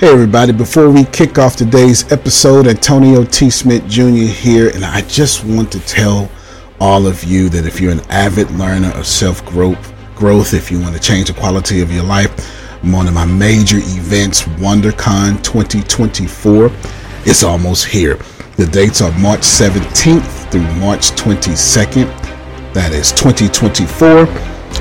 Hey, everybody, before we kick off today's episode, Antonio T. Smith Jr. here, and I just want to tell all of you that if you're an avid learner of self growth, growth, if you want to change the quality of your life, one of my major events, WonderCon 2024. is almost here. The dates are March 17th through March 22nd. That is 2024.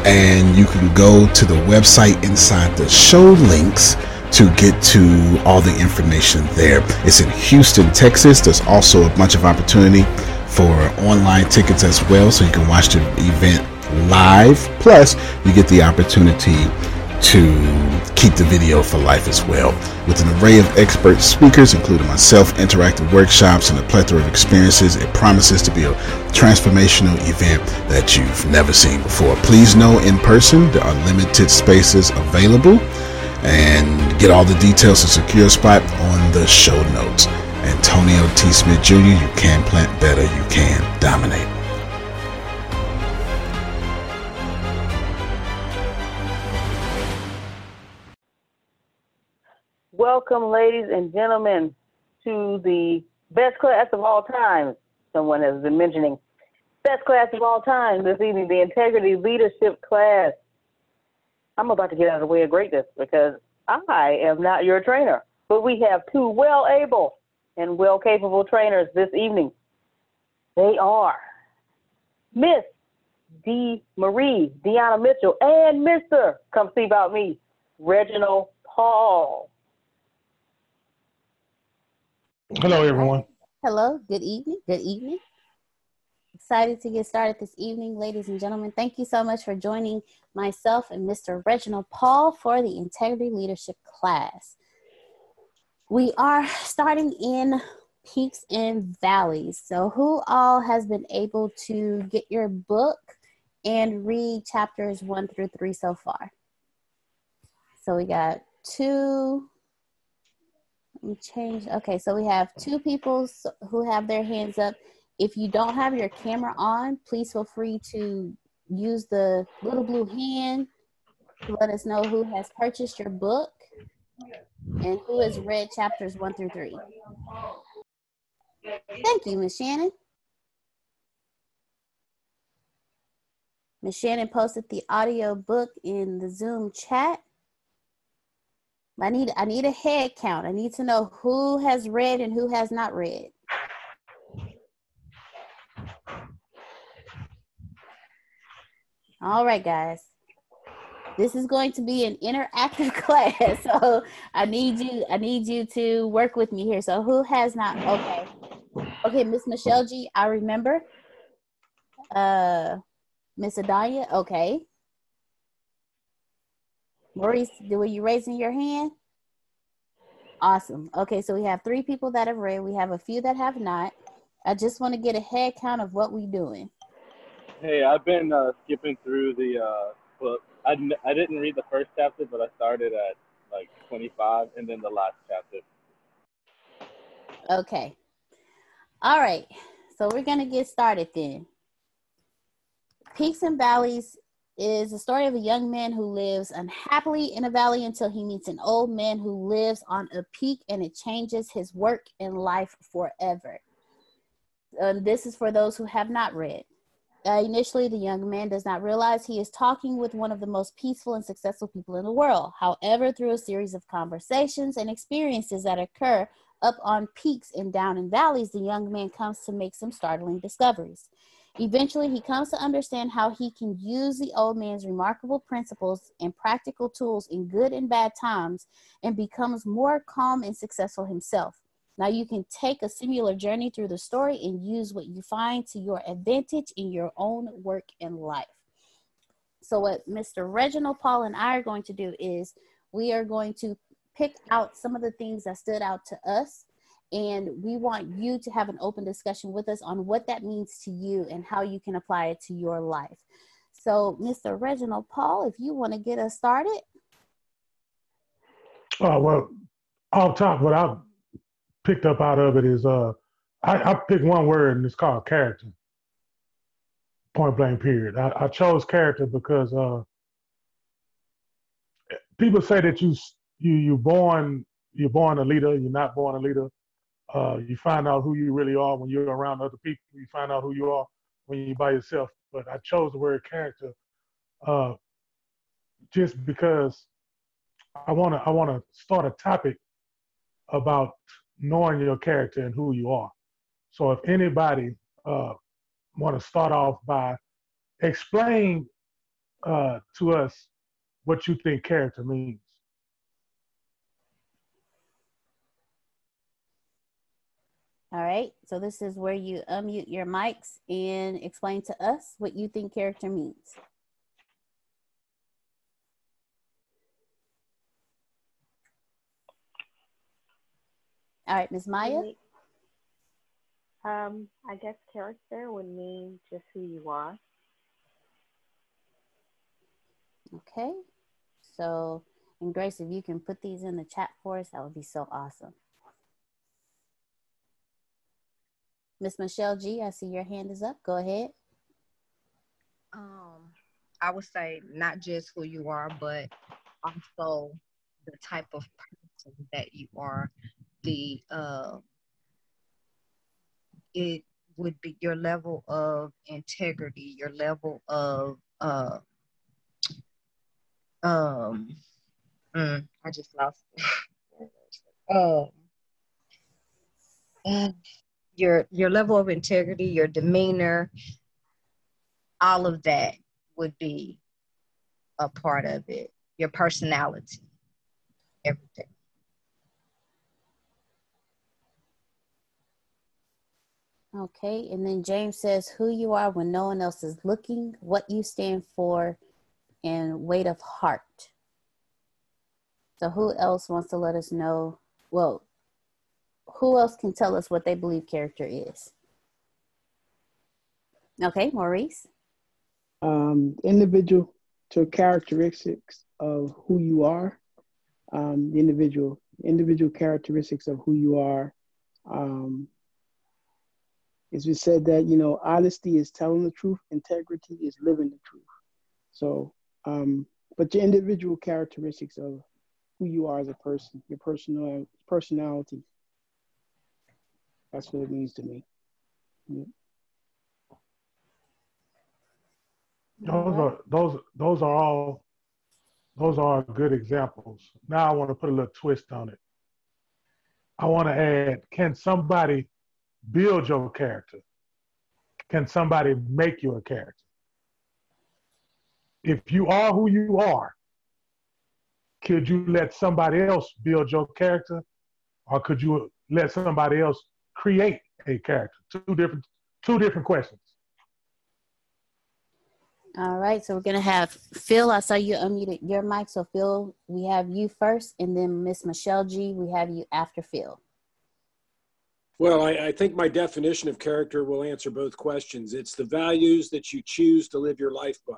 And you can go to the website inside the show links to get to all the information there. It's in Houston, Texas. There's also a bunch of opportunity for online tickets as well, so you can watch the event live. Plus, you get the opportunity to keep the video for life as well. With an array of expert speakers, including myself, interactive workshops, and a plethora of experiences, it promises to be a transformational event that you've never seen before. Please know in person there are limited spaces available and get all the details to secure a spot on the show notes. Antonio T. Smith Jr., you can plant better, you can dominate. Welcome, ladies and gentlemen, to the best class of all time. Someone has been mentioning best class of all time this evening, the Integrity Leadership class. I'm about to get out of the way of greatness because I am not your trainer, but we have two well able and well capable trainers this evening. They are Miss D. Marie, Deanna Mitchell, and Mr. Come See About Me, Reginald Paul. Hello, everyone. Hello, good evening. Good evening. Excited to get started this evening, ladies and gentlemen. Thank you so much for joining myself and Mr. Reginald Paul for the Integrity Leadership class. We are starting in peaks and valleys. So, who all has been able to get your book and read chapters one through three so far? So, we got two. Let me change. Okay, so we have two people who have their hands up if you don't have your camera on, please feel free to use the little blue hand to let us know who has purchased your book and who has read chapters one through three. Thank you, Miss Shannon. Miss Shannon posted the audio book in the Zoom chat. I need I need a head count. I need to know who has read and who has not read. All right, guys. This is going to be an interactive class, so I need you. I need you to work with me here. So, who has not? Okay, okay, Miss Michelle G. I remember. Uh, Miss Adaya. Okay. Maurice, were you raising your hand? Awesome. Okay, so we have three people that have read. We have a few that have not. I just want to get a head count of what we're doing. Hey, I've been uh, skipping through the uh, book. I, I didn't read the first chapter, but I started at like 25 and then the last chapter. Okay. All right. So we're going to get started then. Peaks and Valleys is the story of a young man who lives unhappily in a valley until he meets an old man who lives on a peak and it changes his work and life forever. Um, this is for those who have not read. Uh, initially, the young man does not realize he is talking with one of the most peaceful and successful people in the world. However, through a series of conversations and experiences that occur up on peaks and down in valleys, the young man comes to make some startling discoveries. Eventually, he comes to understand how he can use the old man's remarkable principles and practical tools in good and bad times and becomes more calm and successful himself. Now you can take a similar journey through the story and use what you find to your advantage in your own work and life. So, what Mr. Reginald Paul and I are going to do is we are going to pick out some of the things that stood out to us. And we want you to have an open discussion with us on what that means to you and how you can apply it to your life. So, Mr. Reginald Paul, if you want to get us started. Oh, well, off top, what I picked up out of it is uh, I, I picked one word and it's called character. Point blank. Period. I, I chose character because uh, people say that you you you born you're born a leader, you're not born a leader. Uh, you find out who you really are when you're around other people. You find out who you are when you're by yourself. But I chose the word character uh, just because I want to I want to start a topic about knowing your character and who you are. So if anybody uh, want to start off by explain uh, to us what you think character means. All right, so this is where you unmute your mics and explain to us what you think character means. All right, Ms. Maya. Um, I guess character would mean just who you are. Okay, so and Grace, if you can put these in the chat for us, that would be so awesome. Miss Michelle G, I see your hand is up. Go ahead. Um, I would say not just who you are, but also the type of person that you are. The uh, it would be your level of integrity, your level of uh, um, mm, I just lost. um, and your your level of integrity, your demeanor, all of that would be a part of it. Your personality, everything. Okay, and then James says who you are when no one else is looking, what you stand for, and weight of heart. So, who else wants to let us know? Well, who else can tell us what they believe character is? Okay, Maurice. Um, individual to characteristics of who you are, um, the individual individual characteristics of who you are. Um, as we said that you know honesty is telling the truth, integrity is living the truth. So, um, but your individual characteristics of who you are as a person, your personal personality, that's what it means to me. Yeah. Those are those those are all those are good examples. Now I want to put a little twist on it. I want to add, can somebody build your character? Can somebody make you a character? If you are who you are, could you let somebody else build your character? Or could you let somebody else create a character? Two different two different questions. All right, so we're gonna have Phil. I saw you unmuted your mic, so Phil, we have you first, and then Miss Michelle G. We have you after Phil. Well, I, I, think my definition of character will answer both questions. It's the values that you choose to live your life by.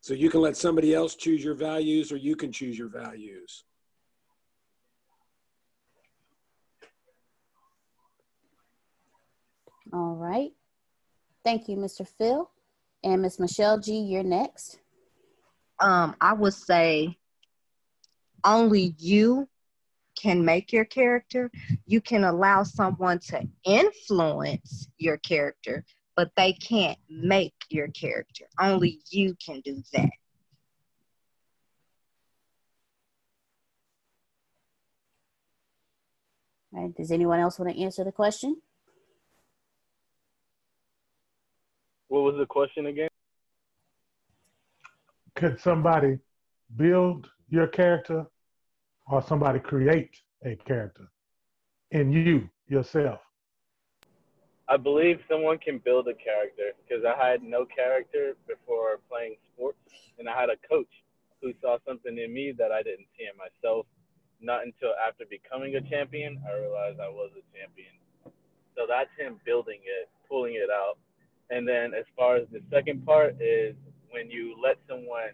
So you can let somebody else choose your values, or you can choose your values. All right. Thank you, Mr. Phil. And Miss Michelle G, you're next. Um, I would say only you can make your character. You can allow someone to influence your character, but they can't make your character. Only you can do that. All right. Does anyone else want to answer the question? What was the question again? Could somebody build your character or somebody create a character in you yourself? I believe someone can build a character because I had no character before playing sports, and I had a coach who saw something in me that I didn't see in myself. Not until after becoming a champion, I realized I was a champion. So that's him building it, pulling it out. And then as far as the second part is when you let someone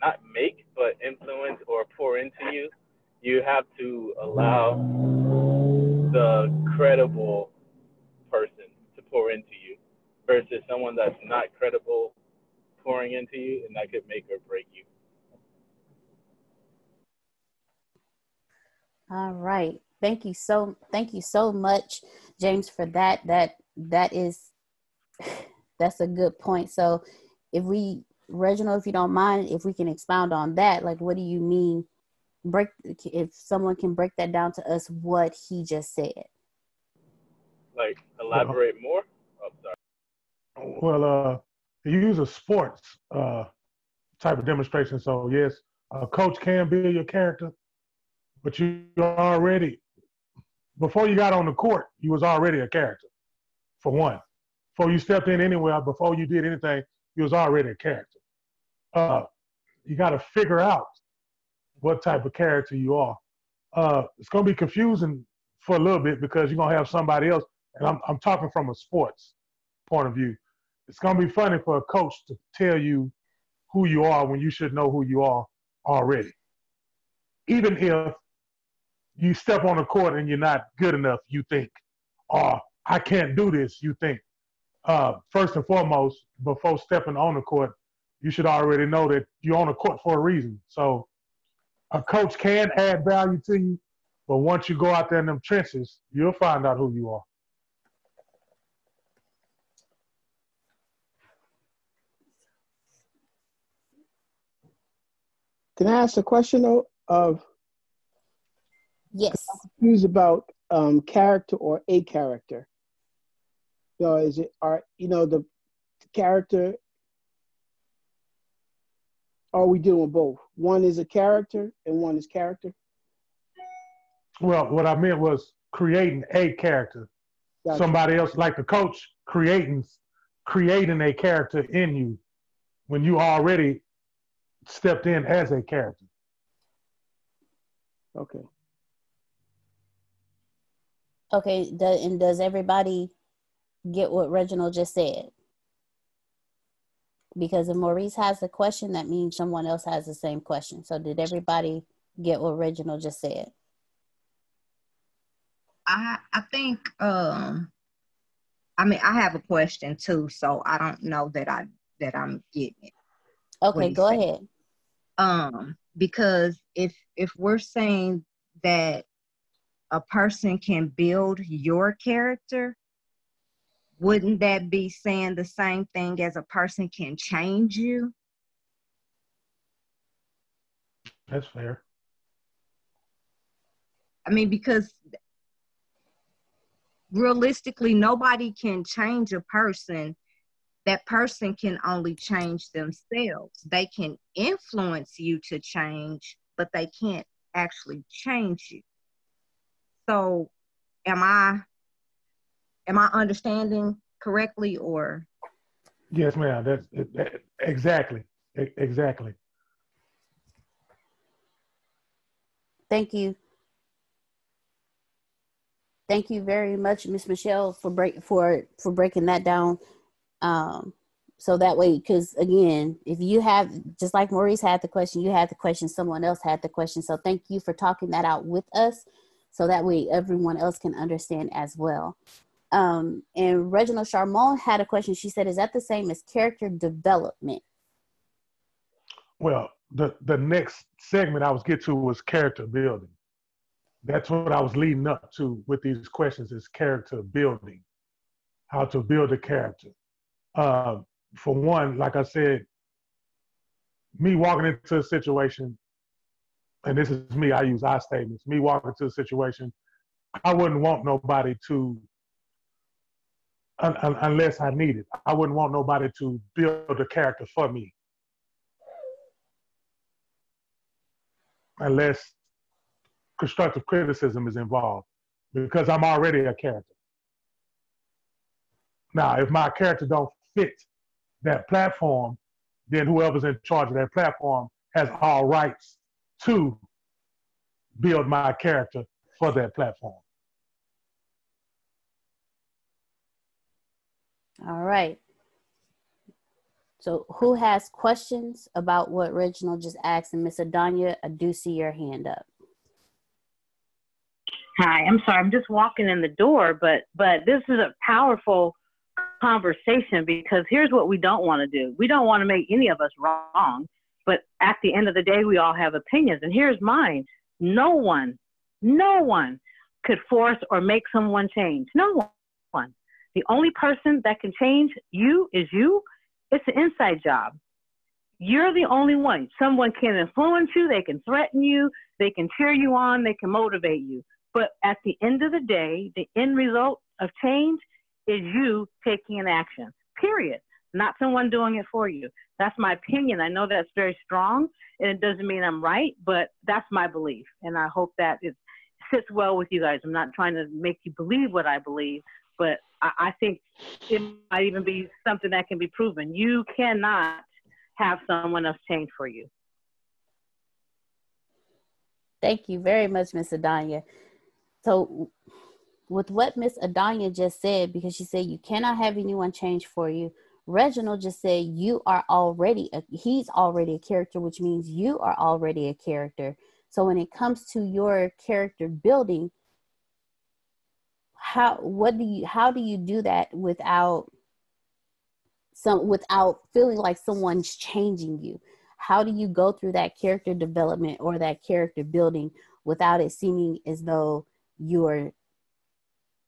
not make but influence or pour into you, you have to allow the credible person to pour into you versus someone that's not credible pouring into you and that could make or break you. All right. Thank you so thank you so much, James, for that. That that is that's a good point. So if we Reginald, if you don't mind, if we can expound on that, like what do you mean break if someone can break that down to us what he just said? Like elaborate more? Oh sorry. Well, uh use a sports uh type of demonstration. So yes, a coach can build your character, but you already before you got on the court, you was already a character. For one, before you stepped in anywhere, before you did anything, you was already a character. Uh, you got to figure out what type of character you are. Uh, it's gonna be confusing for a little bit because you're gonna have somebody else, and I'm I'm talking from a sports point of view. It's gonna be funny for a coach to tell you who you are when you should know who you are already. Even if you step on the court and you're not good enough, you think, oh, I can't do this, you think. Uh, first and foremost, before stepping on the court, you should already know that you're on the court for a reason. So a coach can add value to you, but once you go out there in them trenches, you'll find out who you are. Can I ask a question though, of Yes. confused about um, character or a character. So is it are you know the character? Are we doing both? One is a character and one is character. Well, what I meant was creating a character. Gotcha. Somebody else, like the coach, creating creating a character in you when you already stepped in as a character. Okay. Okay, and does everybody get what Reginald just said? Because if Maurice has a question, that means someone else has the same question. So did everybody get what Reginald just said? I I think um I mean I have a question too, so I don't know that I that I'm getting it. Okay, go saying. ahead. Um because if if we're saying that a person can build your character, wouldn't that be saying the same thing as a person can change you? That's fair. I mean, because realistically, nobody can change a person. That person can only change themselves. They can influence you to change, but they can't actually change you. So, am I am I understanding correctly, or Yes, ma'am. That's that, exactly, E- exactly. Thank you. Thank you very much, Miss Michelle, for break for for breaking that down. Um, so that way, because again, if you have just like Maurice had the question, you had the question, someone else had the question. So thank you for talking that out with us, so that way everyone else can understand as well. Um, and Reginald Charmont had a question. She said, "Is that the same as character development?" Well, the the next segment I was get to was character building. That's what I was leading up to with these questions is character building, how to build a character. Uh, for one, like I said, me walking into a situation, and this is me, I use I statements. Me walking into a situation, I wouldn't want nobody to, un, un, unless I need it. I wouldn't want nobody to build a character for me. unless constructive criticism is involved because I'm already a character. Now, if my character don't fit that platform, then whoever's in charge of that platform has all rights to build my character for that platform. All right. So, who has questions about what Reginald just asked? And Miss Adanya, I do see your hand up. Hi, I'm sorry. I'm just walking in the door, but but this is a powerful conversation because here's what we don't want to do. We don't want to make any of us wrong, but at the end of the day, we all have opinions, and here's mine. No one No one could force or make someone change. No one. The only person that can change you is you. It's an inside job. You're the only one. Someone can influence you, they can threaten you, they can cheer you on, they can motivate you. But at the end of the day, the end result of change is you taking an action, period. Not someone doing it for you. That's my opinion. I know that's very strong, and it doesn't mean I'm right, but that's my belief. And I hope that it sits well with you guys. I'm not trying to make you believe what I believe, but I, I think it might even be something that can be proven. You cannot have someone else change for you. Thank you very much, Miss Adanya. So, with what Miss Adanya just said, because she said you cannot have anyone change for you, Reginald just said you are already a, he's already a character, which means you are already a character. So when it comes to your character building, how what do you how do you do that without some without feeling like someone's changing you? How do you go through that character development or that character building without it seeming as though you're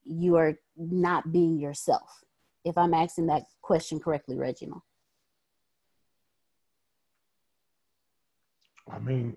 you are not being yourself? If I'm asking that question correctly, Reginald. I mean,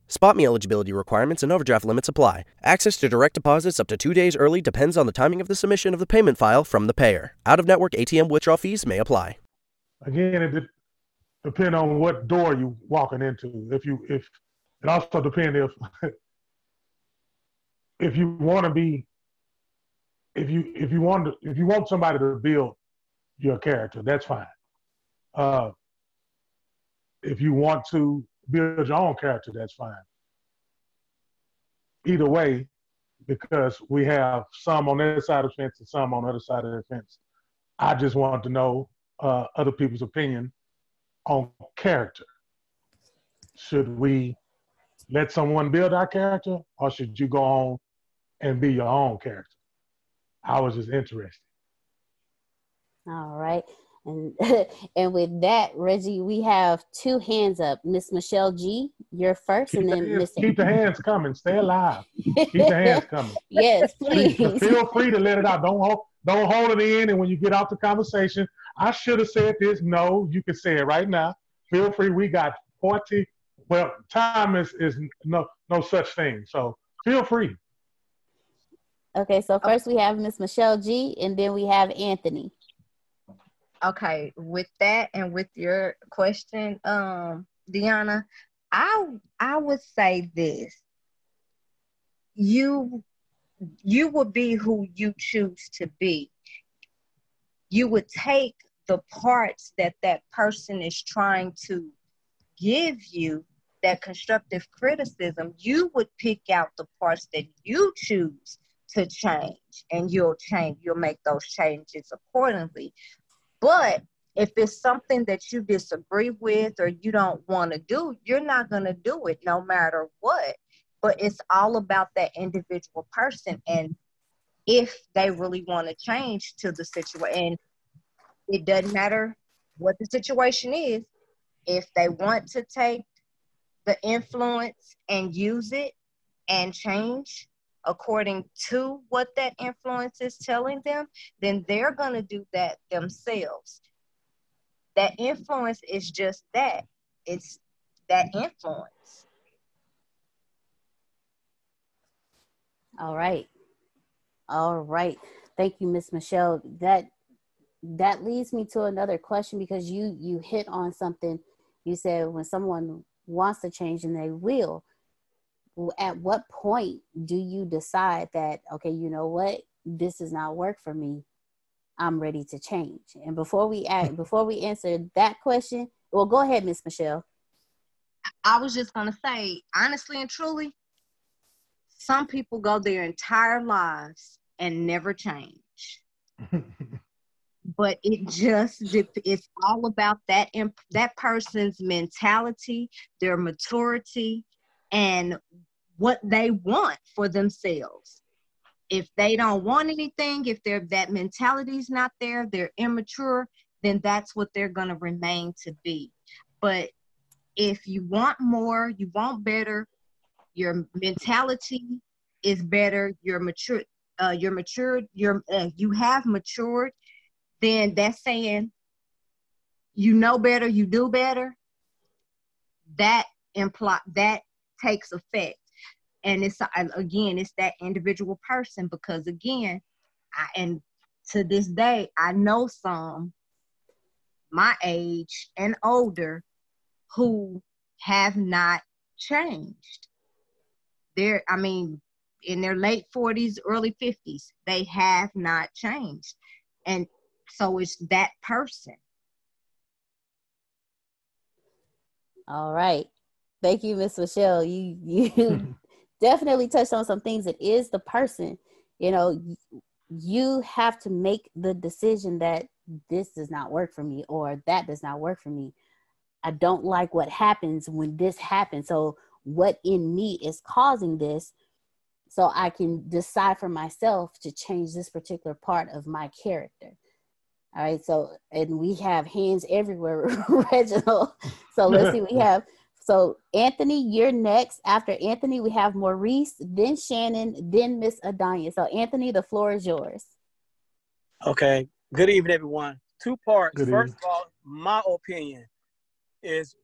Spot me eligibility requirements and overdraft limits apply. Access to direct deposits up to two days early depends on the timing of the submission of the payment file from the payer. Out of network ATM withdrawal fees may apply. Again, it depends on what door you walking into. If you if it also depends if if you want to be if you if you want to, if you want somebody to build your character, that's fine. Uh, if you want to build your own character, that's fine. Either way, because we have some on this side of the fence and some on the other side of the fence. I just want to know uh, other people's opinion on character. Should we let someone build our character, or should you go on and be your own character? I was just interested. All right. And and with that, Reggie, we have two hands up. Miss Michelle G, you're first, keep and then Miss. Keep the hands coming. Stay alive. Keep the hands coming. Yes, please. Feel free to let it out. Don't hold, don't hold it in. And when you get out the conversation, I should have said this. No, you can say it right now. Feel free. We got forty. Well, time is is no no such thing. So feel free. Okay, so first we have Miss Michelle G, and then we have Anthony okay, with that and with your question, um, Deanna, I I would say this. You you will be who you choose to be. You would take the parts that that person is trying to give you that constructive criticism, you would pick out the parts that you choose to change and you'll change, you'll make those changes accordingly. But if it's something that you disagree with or you don't want to do, you're not going to do it no matter what. But it's all about that individual person and if they really want to change to the situation. It doesn't matter what the situation is. If they want to take the influence and use it and change according to what that influence is telling them, then they're going to do that themselves. That influence is just that it's that influence. All right. All right. Thank you, Miss Michelle. That that leads me to another question because you you hit on something. You said when someone wants to change and they will. At what point do you decide that okay, you know what, this does not work for me? I'm ready to change. And before we act, before we answer that question, well, go ahead, Miss Michelle. I was just gonna say, honestly and truly, some people go their entire lives and never change. but it just it's all about that that person's mentality, their maturity, and what they want for themselves. If they don't want anything, if their that mentality's not there, they're immature, then that's what they're gonna remain to be. But if you want more, you want better, your mentality is better, you're mature, uh, you're matured, you're uh, you have matured, then that's saying you know better, you do better. That imply that takes effect, and it's again, it's that individual person because again, I, and to this day, I know some my age and older who have not changed. They're, I mean, in their late 40s, early 50s, they have not changed. And so it's that person. All right. Thank you, Miss Michelle. You you definitely touched on some things. It is the person. You know, you have to make the decision that this does not work for me or that does not work for me. I don't like what happens when this happens. So, what in me is causing this? So I can decide for myself to change this particular part of my character. All right. So, and we have hands everywhere, Reginald. So let's see. We have so Anthony, you're next. After Anthony, we have Maurice, then Shannon, then Miss Adanya. So Anthony, the floor is yours. Okay. Good evening, everyone. Two parts. Good First evening. of all, my opinion is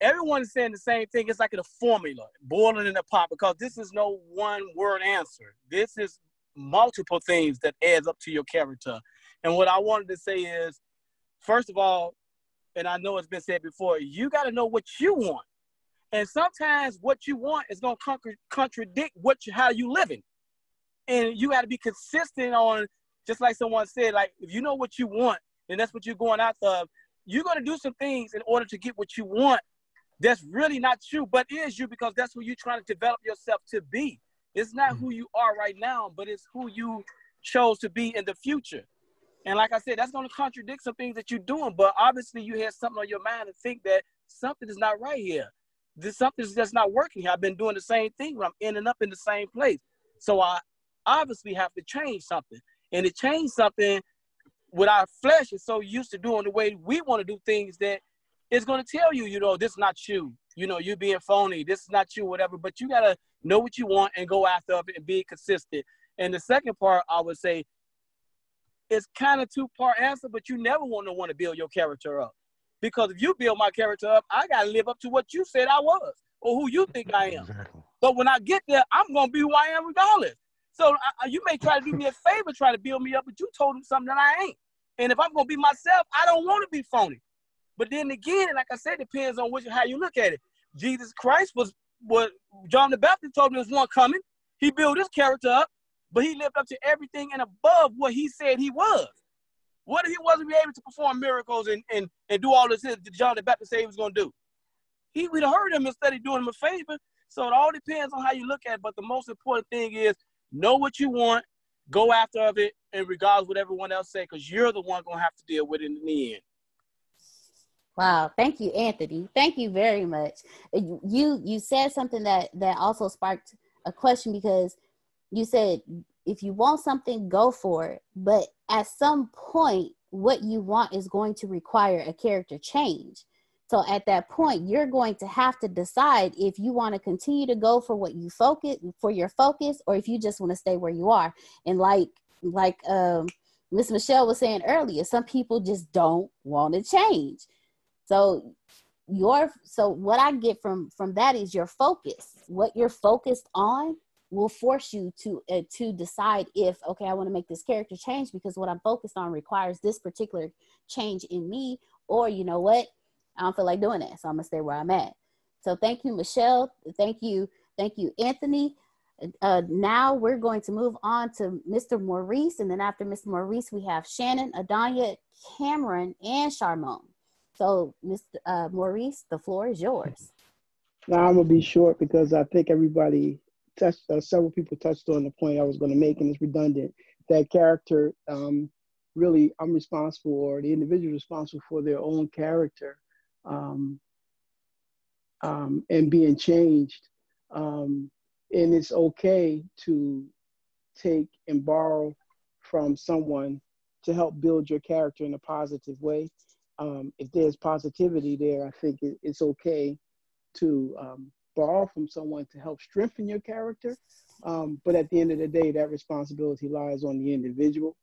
everyone is saying the same thing. It's like a formula, boiling in a pot, because this is no one word answer. This is multiple things that adds up to your character. And what I wanted to say is, first of all, and I know it's been said before, you got to know what you want. And sometimes what you want is going to contradict what you, how you living. And you got to be consistent on, just like someone said, like if you know what you want, and that's what you're going out of. you're going to do some things in order to get what you want that's really not you, but is you because that's who you're trying to develop yourself to be. It's not mm-hmm. who you are right now, but it's who you chose to be in the future. And like I said, that's going to contradict some things that you're doing, but obviously you have something on your mind and think that something is not right here. This something is just not working here. I've been doing the same thing, but I'm ending up in the same place. So I obviously have to change something. And to change something, with our flesh is so used to doing the way we want to do things that it's going to tell you, you know, this is not you. You know, you're being phony. This is not you, whatever. But you got to know what you want and go after it and be consistent. And the second part, I would say, it's kind of two part answer, but you never want to want to build your character up. Because if you build my character up, I got to live up to what you said I was or who you think I am. Exactly. But when I get there, I'm going to be who I am regardless. So I, you may try to do me a favor, try to build me up, but you told him something that I ain't. And if I'm gonna be myself, I don't want to be phony. But then again, like I said, it depends on which how you look at it. Jesus Christ was what John the Baptist told me was one coming. He built his character up, but he lived up to everything and above what he said he was. What if he wasn't able to perform miracles and, and, and do all this that John the Baptist said he was going to do? He would have heard him instead of doing him a favor. So it all depends on how you look at it. But the most important thing is know what you want, go after of it, and regardless what everyone else say, because you're the one gonna have to deal with it in the end. Wow, thank you, Anthony. Thank you very much. Uh, you you said something that that also sparked a question because you said if you want something, go for it. But at some point, what you want is going to require a character change. So at that point, you're going to have to decide if you want to continue to go for what you focus for your focus, or if you just want to stay where you are. And like like um, Miss Michelle was saying earlier, some people just don't want to change. So your so what I get from from that is your focus. What you're focused on will force you to uh, to decide if okay i want to make this character change because what i'm focused on requires this particular change in me or you know what i don't feel like doing that so i'm gonna stay where i'm at so thank you michelle thank you thank you anthony uh, now we're going to move on to Mr. Maurice, and then after Mr. Maurice, we have Shannon, Adanya, Cameron, and Charmone. So, Mr. Uh, Maurice, the floor is yours. Now I'm gonna be short because I think everybody touched, uh, several people touched on the point I was going to make, and it's redundant. That character, um, really, I'm responsible, or the individual responsible for their own character, um, um, and being changed. Um, and it's okay to take and borrow from someone to help build your character in a positive way. Um, if there's positivity there, I think it, it's okay to um, borrow from someone to help strengthen your character. Um, but at the end of the day, that responsibility lies on the individual.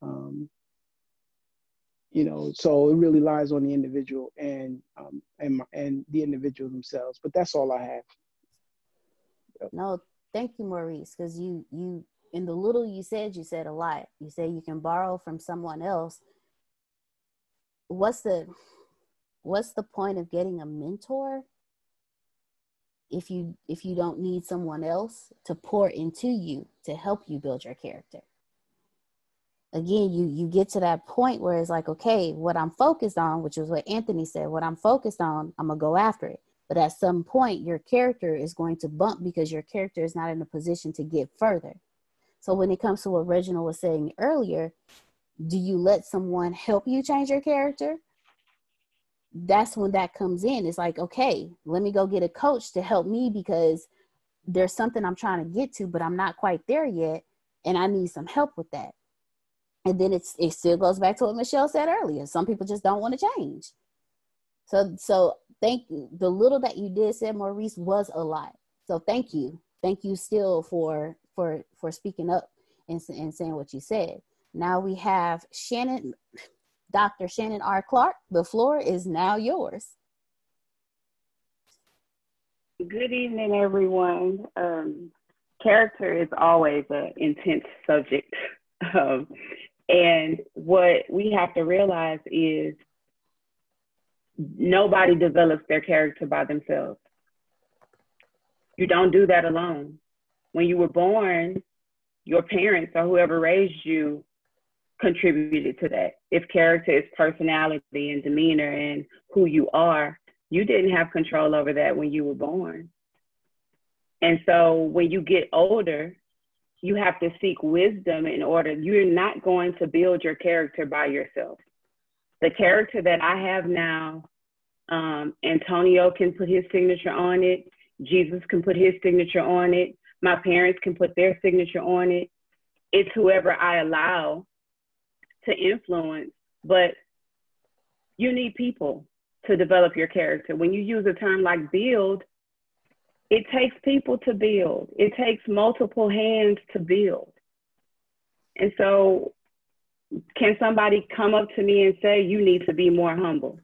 Um, you know, so it really lies on the individual and um, and and the individual themselves. But that's all I have. No, thank you, Maurice, because you you in the little you said, you said a lot. You say you can borrow from someone else. What's the what's the point of getting a mentor if you if you don't need someone else to pour into you to help you build your character? Again, you you get to that point where it's like, okay, what I'm focused on, which is what Anthony said, what I'm focused on, I'm gonna go after it but at some point, your character is going to bump because your character is not in a position to get further. So when it comes to what Reginald was saying earlier, do you let someone help you change your character? That's when that comes in. It's like, okay, let me go get a coach to help me because there's something I'm trying to get to, but I'm not quite there yet. And I need some help with that. And then it's it still goes back to what Michelle said earlier. Some people just don't want to change. So so thank you. The little that you did said Maurice, was a lot. So thank you. Thank you still for for for speaking up and, and saying what you said. Now we have Shannon, Dr. Shannon R. Clark. The floor is now yours. Good evening, everyone. Um, character is always an intense subject. Um, and what we have to realize is nobody develops their character by themselves. You don't do that alone. When you were born, your parents or whoever raised you contributed to that. If character is personality and demeanor and who you are, you didn't have control over that when you were born. And so when you get older, you have to seek wisdom in order, you're not going to build your character by yourself. The character that I have now um, Antonio can put his signature on it. Jesus can put his signature on it. My parents can put their signature on it. It's whoever I allow to influence. But you need people to develop your character. When you use a term like build, it takes people to build, it takes multiple hands to build. And so, can somebody come up to me and say, You need to be more humble?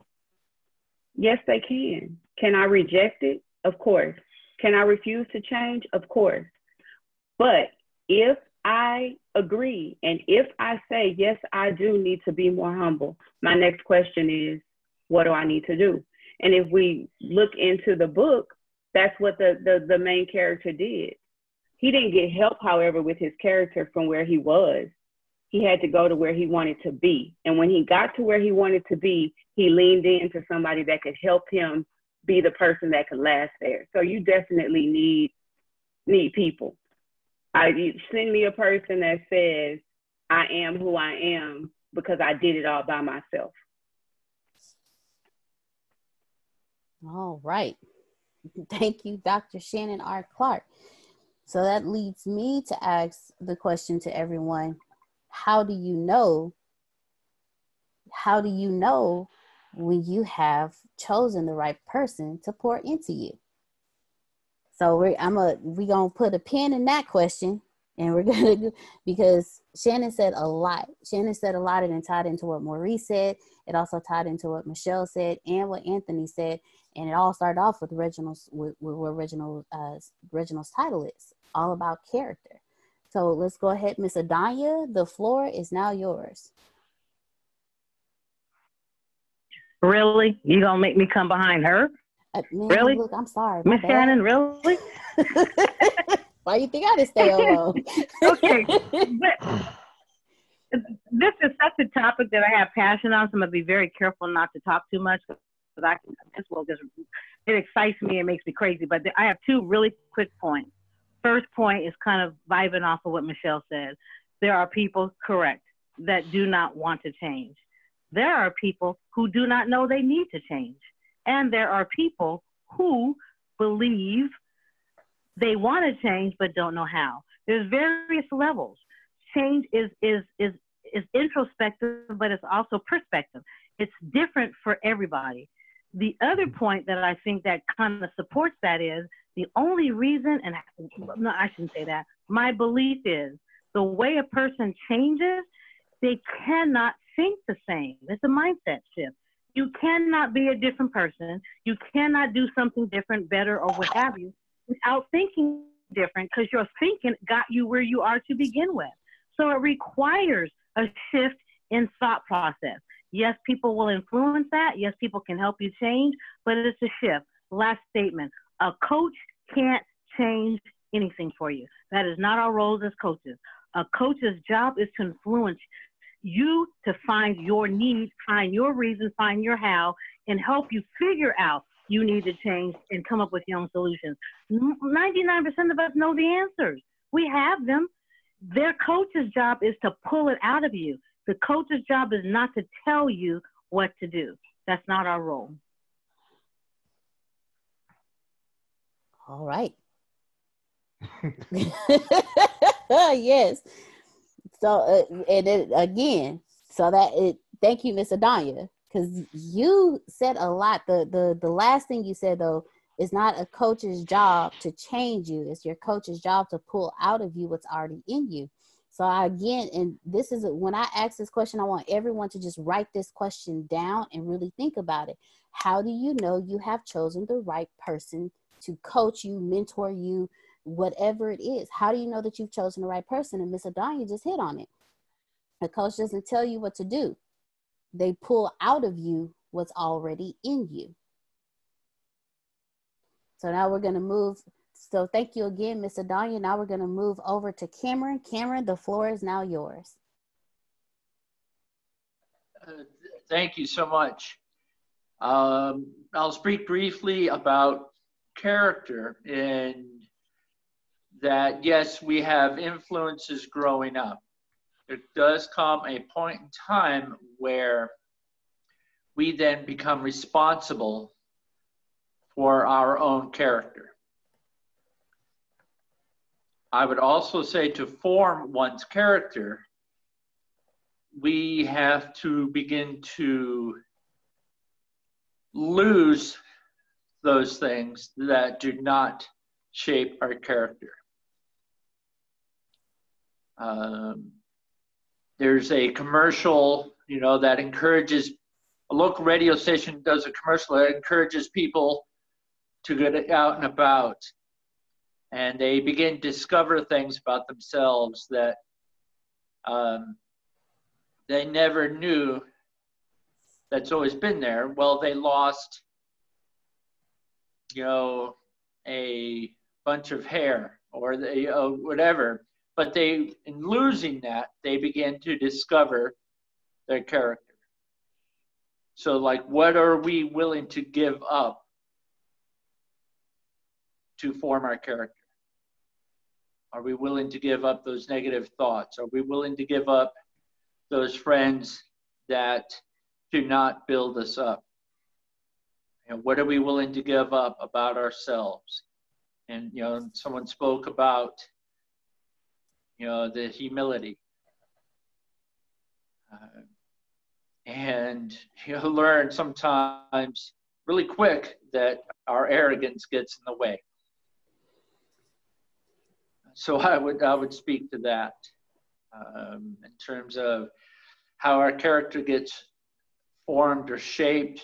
Yes, they can. Can I reject it? Of course. Can I refuse to change? Of course. But if I agree and if I say, yes, I do need to be more humble, my next question is, what do I need to do? And if we look into the book, that's what the, the, the main character did. He didn't get help, however, with his character from where he was he had to go to where he wanted to be. And when he got to where he wanted to be, he leaned into somebody that could help him be the person that could last there. So you definitely need need people. I send me a person that says I am who I am because I did it all by myself. All right. Thank you, Dr. Shannon R. Clark. So that leads me to ask the question to everyone how do you know how do you know when you have chosen the right person to pour into you so we're i'm a we gonna put a pin in that question And we're gonna do because Shannon said a lot. Shannon said a lot, and it tied into what Maurice said. It also tied into what Michelle said and what Anthony said, and it all started off with Reginald's with, with what Reginald uh, Reginald's title is all about character. So let's go ahead, Miss Adanya. The floor is now yours. Really? You gonna make me come behind her? Uh, man, really? Look, I'm sorry, Miss Shannon. Really? Why you think I just stay alone? okay. this is such a topic that I have passion on, so I'm gonna be very careful not to talk too much because I can. This will just it excites me and makes me crazy. But I have two really quick points. First point is kind of vibing off of what Michelle said. There are people, correct, that do not want to change. There are people who do not know they need to change. And there are people who believe they want to change but don't know how. There's various levels. Change is is is is introspective, but it's also perspective. It's different for everybody. The other mm-hmm. point that I think that kind of supports that is the only reason, and no, I shouldn't say that. My belief is the way a person changes, they cannot think the same. It's a mindset shift. You cannot be a different person. You cannot do something different, better, or what have you without thinking different because your thinking got you where you are to begin with. So it requires a shift in thought process. Yes, people will influence that. Yes, people can help you change, but it's a shift. Last statement a coach can't change anything for you. That is not our roles as coaches. A coach's job is to influence you to find your needs, find your reason, find your how, and help you figure out you need to change and come up with your own solutions. 99% of us know the answers. We have them. Their coach's job is to pull it out of you. The coach's job is not to tell you what to do. That's not our role. All right. yes. So, uh, and it, again, so that it, thank you, Miss Adanya because you said a lot. The the the last thing you said though is not a coach's job to change you. It's your coach's job to pull out of you what's already in you. So I, again, and this is when I ask this question, I want everyone to just write this question down and really think about it. How do you know you have chosen the right person to coach you, mentor you, whatever it is? How do you know that you've chosen the right person? And Miss Adanya just hit on it. A coach doesn't tell you what to do they pull out of you what's already in you. So now we're going to move. So thank you again, Miss Adanya. Now we're going to move over to Cameron. Cameron, the floor is now yours. Uh, thank you so much. Um, I'll speak briefly about character and that, yes, we have influences growing up there does come a point in time where we then become responsible for our own character. I would also say to form one's character, we have to begin to lose those things that do not shape our character. Um, there's a commercial, you know, that encourages a local radio station does a commercial that encourages people to get out and about. And they begin to discover things about themselves that um, they never knew that's always been there. Well, they lost, you know, a bunch of hair or they, uh, whatever. But they, in losing that, they begin to discover their character. So, like, what are we willing to give up to form our character? Are we willing to give up those negative thoughts? Are we willing to give up those friends that do not build us up? And what are we willing to give up about ourselves? And, you know, someone spoke about you know, the humility. Uh, and you'll learn sometimes really quick that our arrogance gets in the way. so I would I would speak to that um, in terms of how our character gets formed or shaped,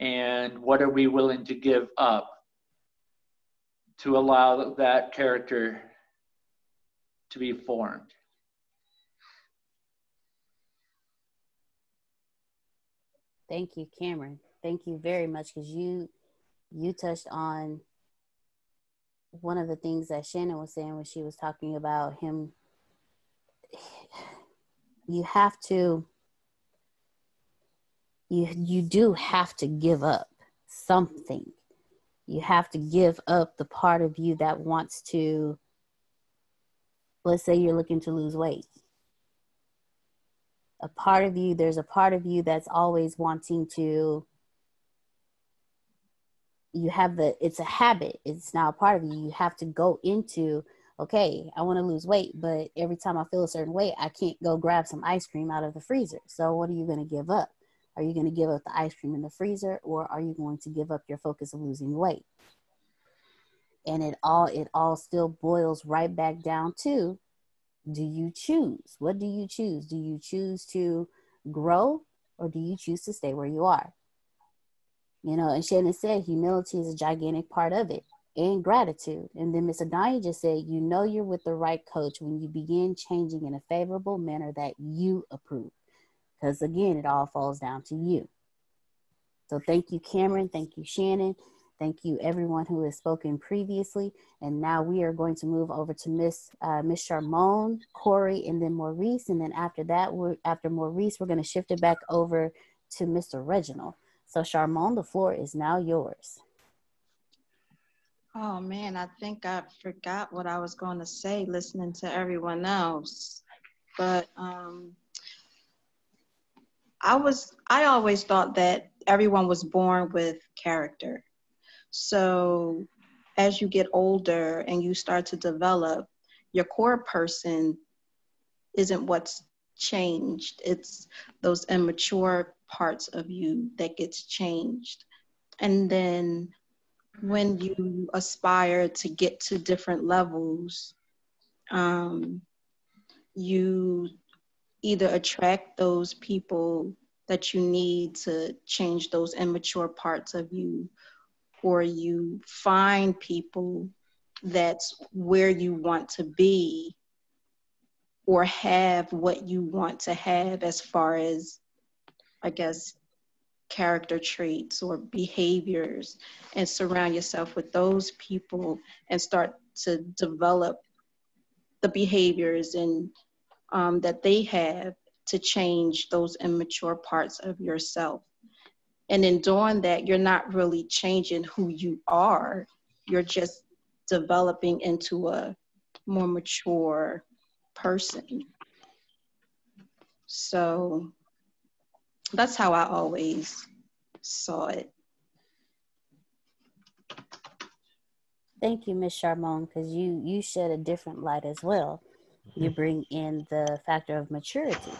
and what are we willing to give up to allow that character to be formed. Thank you, Cameron. Thank you very much because you you touched on one of the things that Shannon was saying when she was talking about him. You have to you you do have to give up something. You have to give up the part of you that wants to let's say you're looking to lose weight. A part of you there's a part of you that's always wanting to you have the it's a habit. It's now a part of you. You have to go into okay i want to lose weight but every time i feel a certain way i can't go grab some ice cream out of the freezer. So what are you going to give up? Are you going to give up the ice cream in the freezer or are you going to give up your focus of losing weight and it all it all still boils right back down to do you choose? What do you choose? Do you choose to grow or do you choose to stay where you are? You know and shannon said humility is a gigantic part of it and gratitude. And then miss adanya just said you know you're with the right coach when you begin changing in a favorable manner that you approve. Because again it all falls down to you. So thank you cameron. Thank you shannon Thank you, everyone who has spoken previously. And now we are going to move over to Miss uh, Miss Charmone, Corey, and then Maurice. And then after that, we're, after Maurice, we're going to shift it back over to Mr. Reginald. So, Charmone, the floor is now yours. Oh man, I think I forgot what I was going to say listening to everyone else. But um, I was I always thought that everyone was born with character. So as you get older and you start to develop, your core person isn't what's changed. It's those immature parts of you that gets changed. And then when you aspire to get to different levels, um, you either attract those people that you need to change those immature parts of you or you find people that's where you want to be or have what you want to have as far as i guess character traits or behaviors and surround yourself with those people and start to develop the behaviors and um, that they have to change those immature parts of yourself and in doing that, you're not really changing who you are. You're just developing into a more mature person. So that's how I always saw it. Thank you, Miss Charmone, because you you shed a different light as well. You bring in the factor of maturity.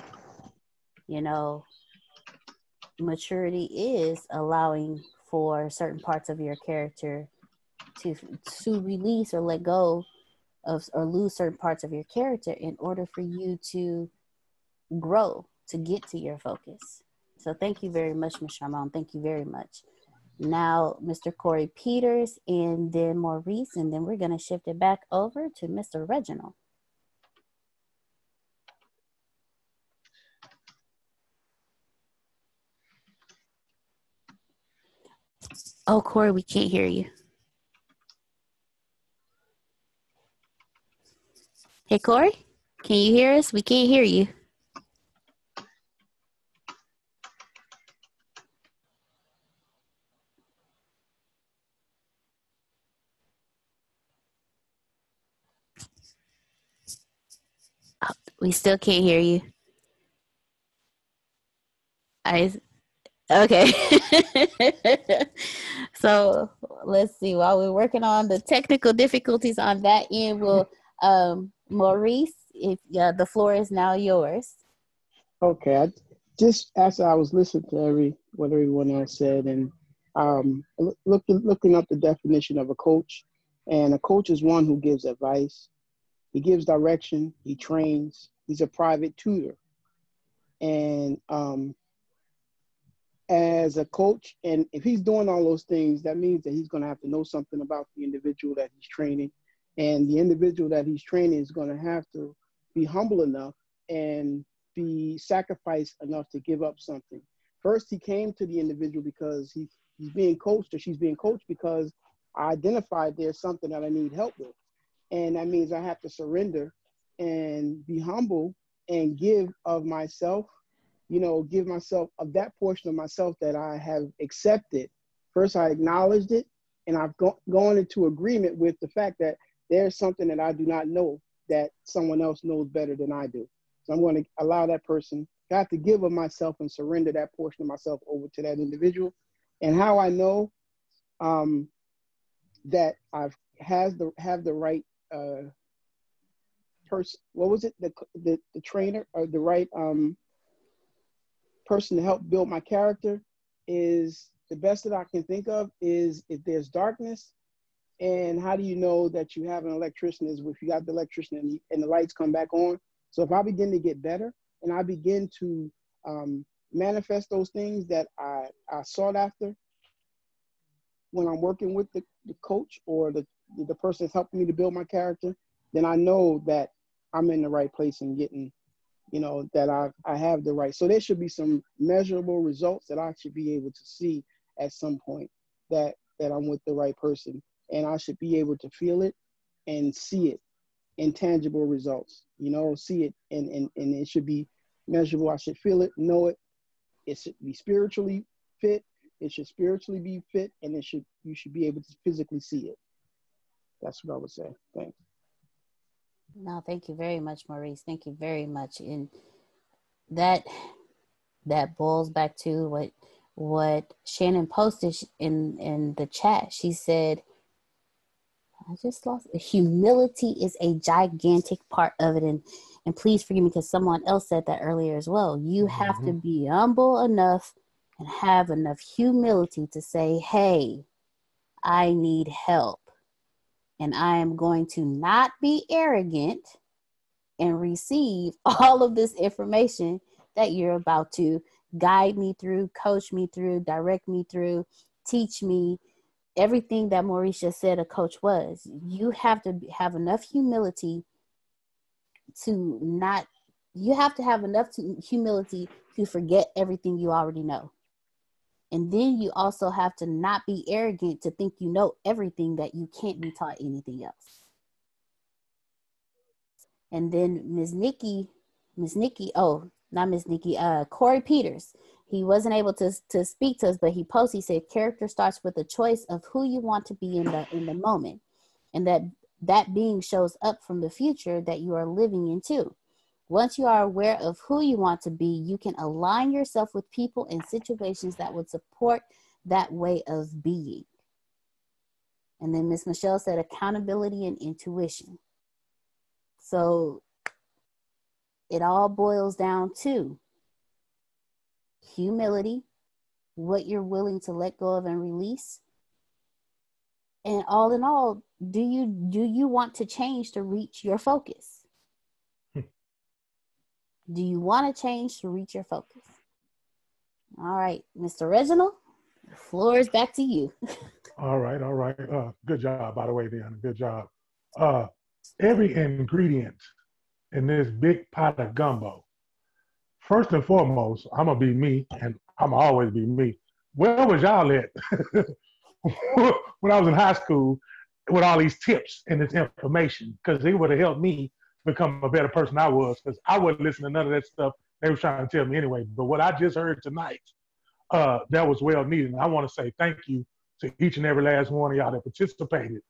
You know, maturity is allowing for certain parts of your character to to release or let go of or lose certain parts of your character in order for you to grow to get to your focus. So thank you very much, Ms. Charmone. Thank you very much. Now, Mr. Corey Peters and then Maurice, and then we're going to shift it back over to Mr. Reginald. Oh, Corey, we can't hear you. Hey, Corey, can you hear us? We can't hear you. Oh, we still can't hear you. I Okay. so let's see. While we're working on the technical difficulties on that end, will um, Maurice, if yeah, the floor is now yours. Okay. I, just as I was listening to every what everyone else said, and um, looking looking up the definition of a coach, And a coach is one who gives advice, he gives direction, he trains, he's a private tutor. And um, as a coach, and if he's doing all those things, that means that he's going to have to know something about the individual that he's training. And the individual that he's training is going to have to be humble enough and be sacrificed enough to give up something. First, he came to the individual because he, he's being coached or she's being coached because I identified there's something that I need help with. And that means I have to surrender and be humble and give of myself, you know, give myself of that portion of myself that I have accepted. First, I acknowledged it and I've go- gone into agreement with the fact that there's something that I do not know that someone else knows better than I do. So I'm going to allow that person, I have to give of myself and surrender that portion of myself over to that individual. And how I know um, that I've has the have the right uh, person. What was it? The, the the trainer or the right um, person to help build my character is the best that I can think of is if there's darkness. And how do you know that you have an electrician is if you got the electrician and, and the lights come back on? So if i begin to get better and i begin to um, manifest those things that I, I sought after when i'm working with the, the coach or the, the person that's helping me to build my character then i know that i'm in the right place and getting you know that i, I have the right so there should be some measurable results that i should be able to see at some point that that i'm with the right person and I should be able to feel it and see it in tangible results. You know, see it and, and, and it should be measurable. I should feel it, know it. It should be spiritually fit. It should spiritually be fit, and it should you should be able to physically see it. That's what I would say. Thanks. No, thank you very much, Maurice. Thank you very much. And that that boils back to what what Shannon posted in in the chat. She said I just lost humility is a gigantic part of it and and please forgive me because someone else said that earlier as well. You mm-hmm. have to be humble enough and have enough humility to say, "Hey, I need help." And I am going to not be arrogant and receive all of this information that you're about to guide me through, coach me through, direct me through, teach me, everything that Mauricia said a coach was. You have to have enough humility to not, you have to have enough to, humility to forget everything you already know. And then you also have to not be arrogant to think you know everything that you can't be taught anything else. And then Ms. Nikki, Ms. Nikki, oh, not Ms. Nikki, uh, Corey Peters he wasn't able to to speak to us, but he posted. He said, "Character starts with a choice of who you want to be in the in the moment, and that that being shows up from the future that you are living into. Once you are aware of who you want to be, you can align yourself with people and situations that would support that way of being." And then Miss Michelle said, "Accountability and intuition." So it all boils down to humility, what you're willing to let go of and release. And all in all, do you do you want to change to reach your focus? Do you want to change to reach your focus? All right, Mr. Reginald, the floor is back to you. all right, all right. Uh, good job, by the way, Dan. Good job. Uh, every ingredient in this big pot of gumbo first and foremost, I'm gonna be me, and I'm always be me. Where was y'all at when I was in high school with all these tips and this information? Because it would have helped me become a better person I was. Because I wouldn't listen to none of that stuff they were trying to tell me anyway. But what I just heard tonight, uh, that was well needed. And I want to say thank you to each and every last one of y'all that participated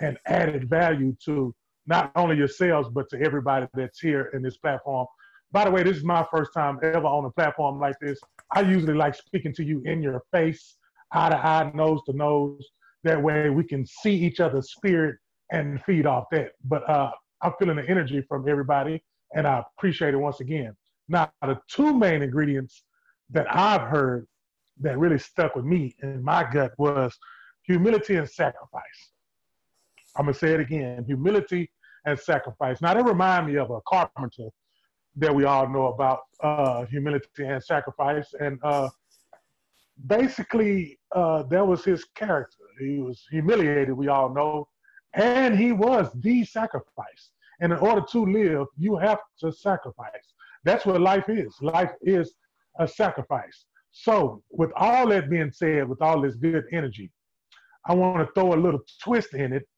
and added value to not only yourselves but to everybody that's here in this platform by the way, this is my first time ever on a platform like this. I usually like speaking to you in your face, eye to eye, nose to nose. That way we can see each other's spirit and feed off that. But uh, I'm feeling the energy from everybody, and I appreciate it once again. Now, the two main ingredients that I've heard that really stuck with me in my gut was humility and sacrifice. I'm gonna say it again: humility and sacrifice. Now that remind me of a carpenter that we all know about, uh, humility and sacrifice, and uh, basically uh, that was his character. He was humiliated, we all know, and he was the sacrifice. And in order to live, you have to sacrifice. That's what life is. Life is a sacrifice. So, with all that being said, with all this good energy, I want to throw a little twist in it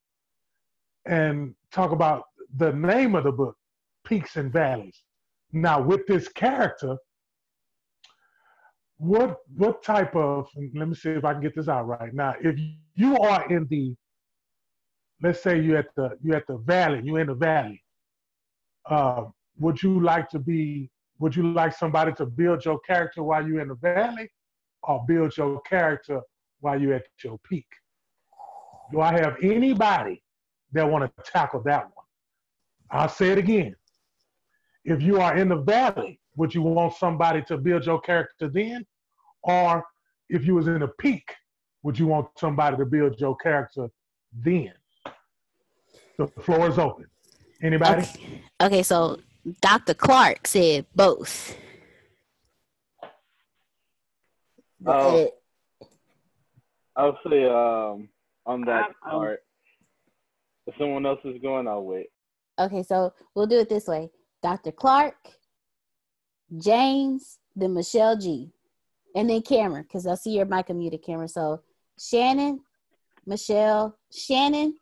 and talk about the name of the book, Peaks and Valleys. Now, with this character, what what type of let me see if I can get this out right. Now, if you are in the let's say you're at the you're at the valley, you're in the valley, uh, would you like to be would you like somebody to build your character while you're in the valley or build your character while you're at your peak? Do I have anybody that want to tackle that one? I'll say it again. If you are in the valley, would you want somebody to build your character then? Or if you was in a peak, would you want somebody to build your character then? The floor is open. Anybody? Okay, okay so Dr. Clark said both. Oh, I'll say um, on that part. If someone else is going, I'll wait. Okay, so we'll do it this way. Dr. Clark, James, then Michelle G, and then Cameron, because I see your mic muted, Cameron. So Shannon, Michelle, Shannon,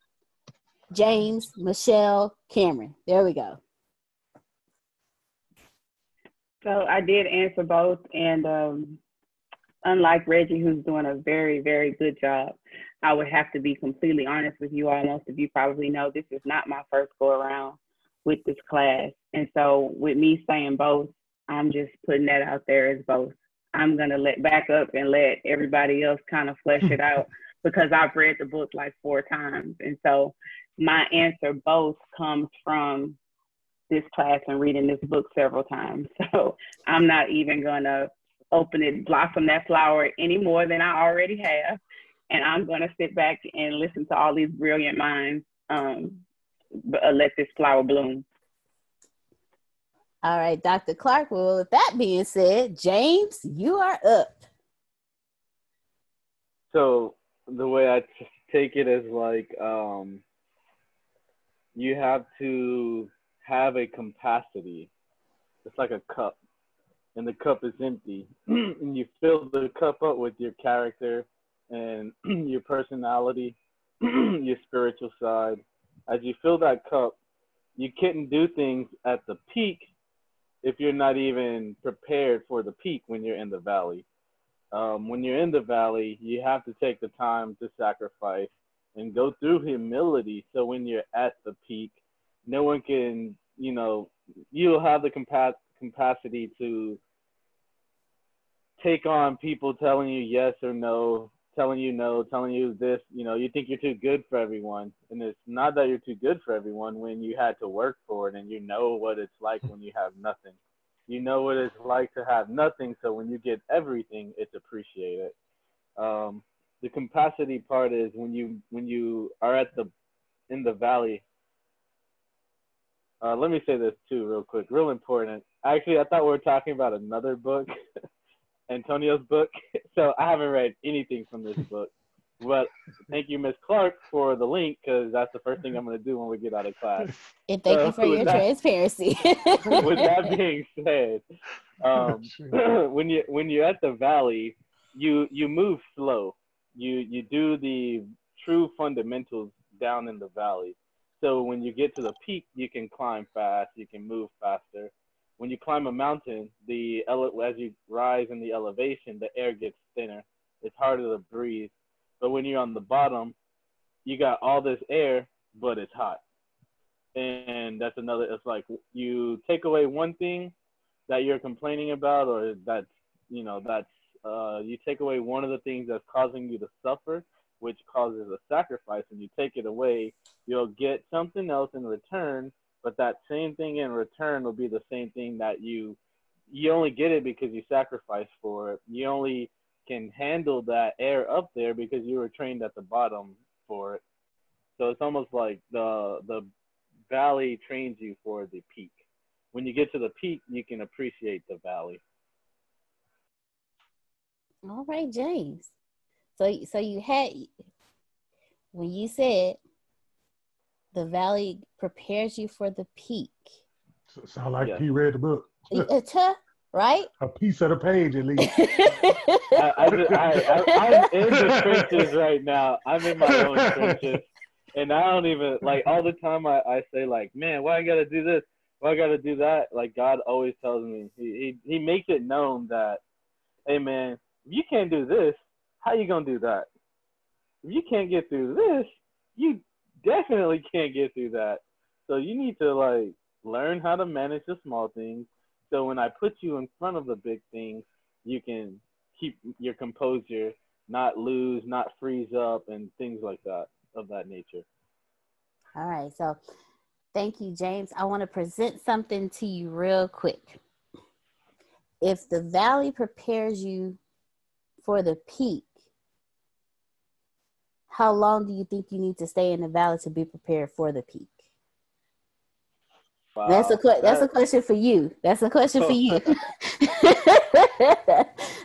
James, Michelle, Cameron. There we go. So I did answer both, and um, unlike Reggie, who's doing a very, very good job, I would have to be completely honest with you all. Most of you probably know this is not my first go around with this class. And so, with me saying both, I'm just putting that out there as both. I'm going to let back up and let everybody else kind of flesh it out because I've read the book like four times. And so, my answer both comes from this class and reading this book several times. So I'm not even gonna open it, blossom that flower any more than I already have. And I'm gonna sit back and listen to all these brilliant minds um, uh, let this flower bloom. All right, Dr. Clark. Well, with that being said, James, you are up. So the way I t- take it is like um, you have to have a capacity. It's like a cup, and the cup is empty, and you fill the cup up with your character and your personality, your spiritual side. As you fill that cup, you couldn't do things at the peak if you're not even prepared for the peak when you're in the valley. Um, when you're in the valley, you have to take the time to sacrifice and go through humility. So when you're at the peak, no one can, you know, you'll have the compa- capacity to take on people telling you yes or no, telling you no, telling you this, you know, you think you're too good for everyone. And it's not that you're too good for everyone when you had to work for it and you know what it's like when you have nothing. You know what it's like to have nothing, so when you get everything, it's appreciated. Um, the capacity part is when you when you are at the in the valley uh, let me say this too, real quick, real important. Actually, I thought we were talking about another book, Antonio's book. So I haven't read anything from this book. But thank you, Miss Clark, for the link because that's the first thing I'm going to do when we get out of class. And thank uh, you for your that, transparency. with that being said, um, when you when you're at the valley, you you move slow. You you do the true fundamentals down in the valley. So when you get to the peak, you can climb fast, you can move faster. When you climb a mountain, the ele- as you rise in the elevation, the air gets thinner. It's harder to breathe. But when you're on the bottom, you got all this air, but it's hot. And that's another. It's like you take away one thing that you're complaining about, or that's you know that's uh, you take away one of the things that's causing you to suffer, which causes a sacrifice, and you take it away, you'll get something else in return, but that same thing in return will be the same thing that you you only get it because you sacrifice for it. You only can handle that air up there because you were trained at the bottom for it. So it's almost like the the valley trains you for the peak. When you get to the peak, you can appreciate the valley. All right, James. So so you had when you said the valley prepares you for the peak. So, sound like yeah. he read the book. Uh, right? A piece of the page at least. I, I, I, am in the trenches right now. I'm in my own trenches. And I don't even, like, all the time I, I say, like, man, why I got to do this? Why I got to do that? Like, God always tells me, he, he, he makes it known that, hey, man, if you can't do this, how you to do that? If you can't get through this, you definitely can't get through that. So you need to, like, learn how to manage the small things so when I put you in front of the big things, you can keep your composure, not lose, not freeze up, and things like that of that nature. All right. So thank you, James. I want to present something to you real quick. If the valley prepares you for the peak, how long do you think you need to stay in the valley to be prepared for the peak? Wow. That's a that's a question for you. That's a question for you.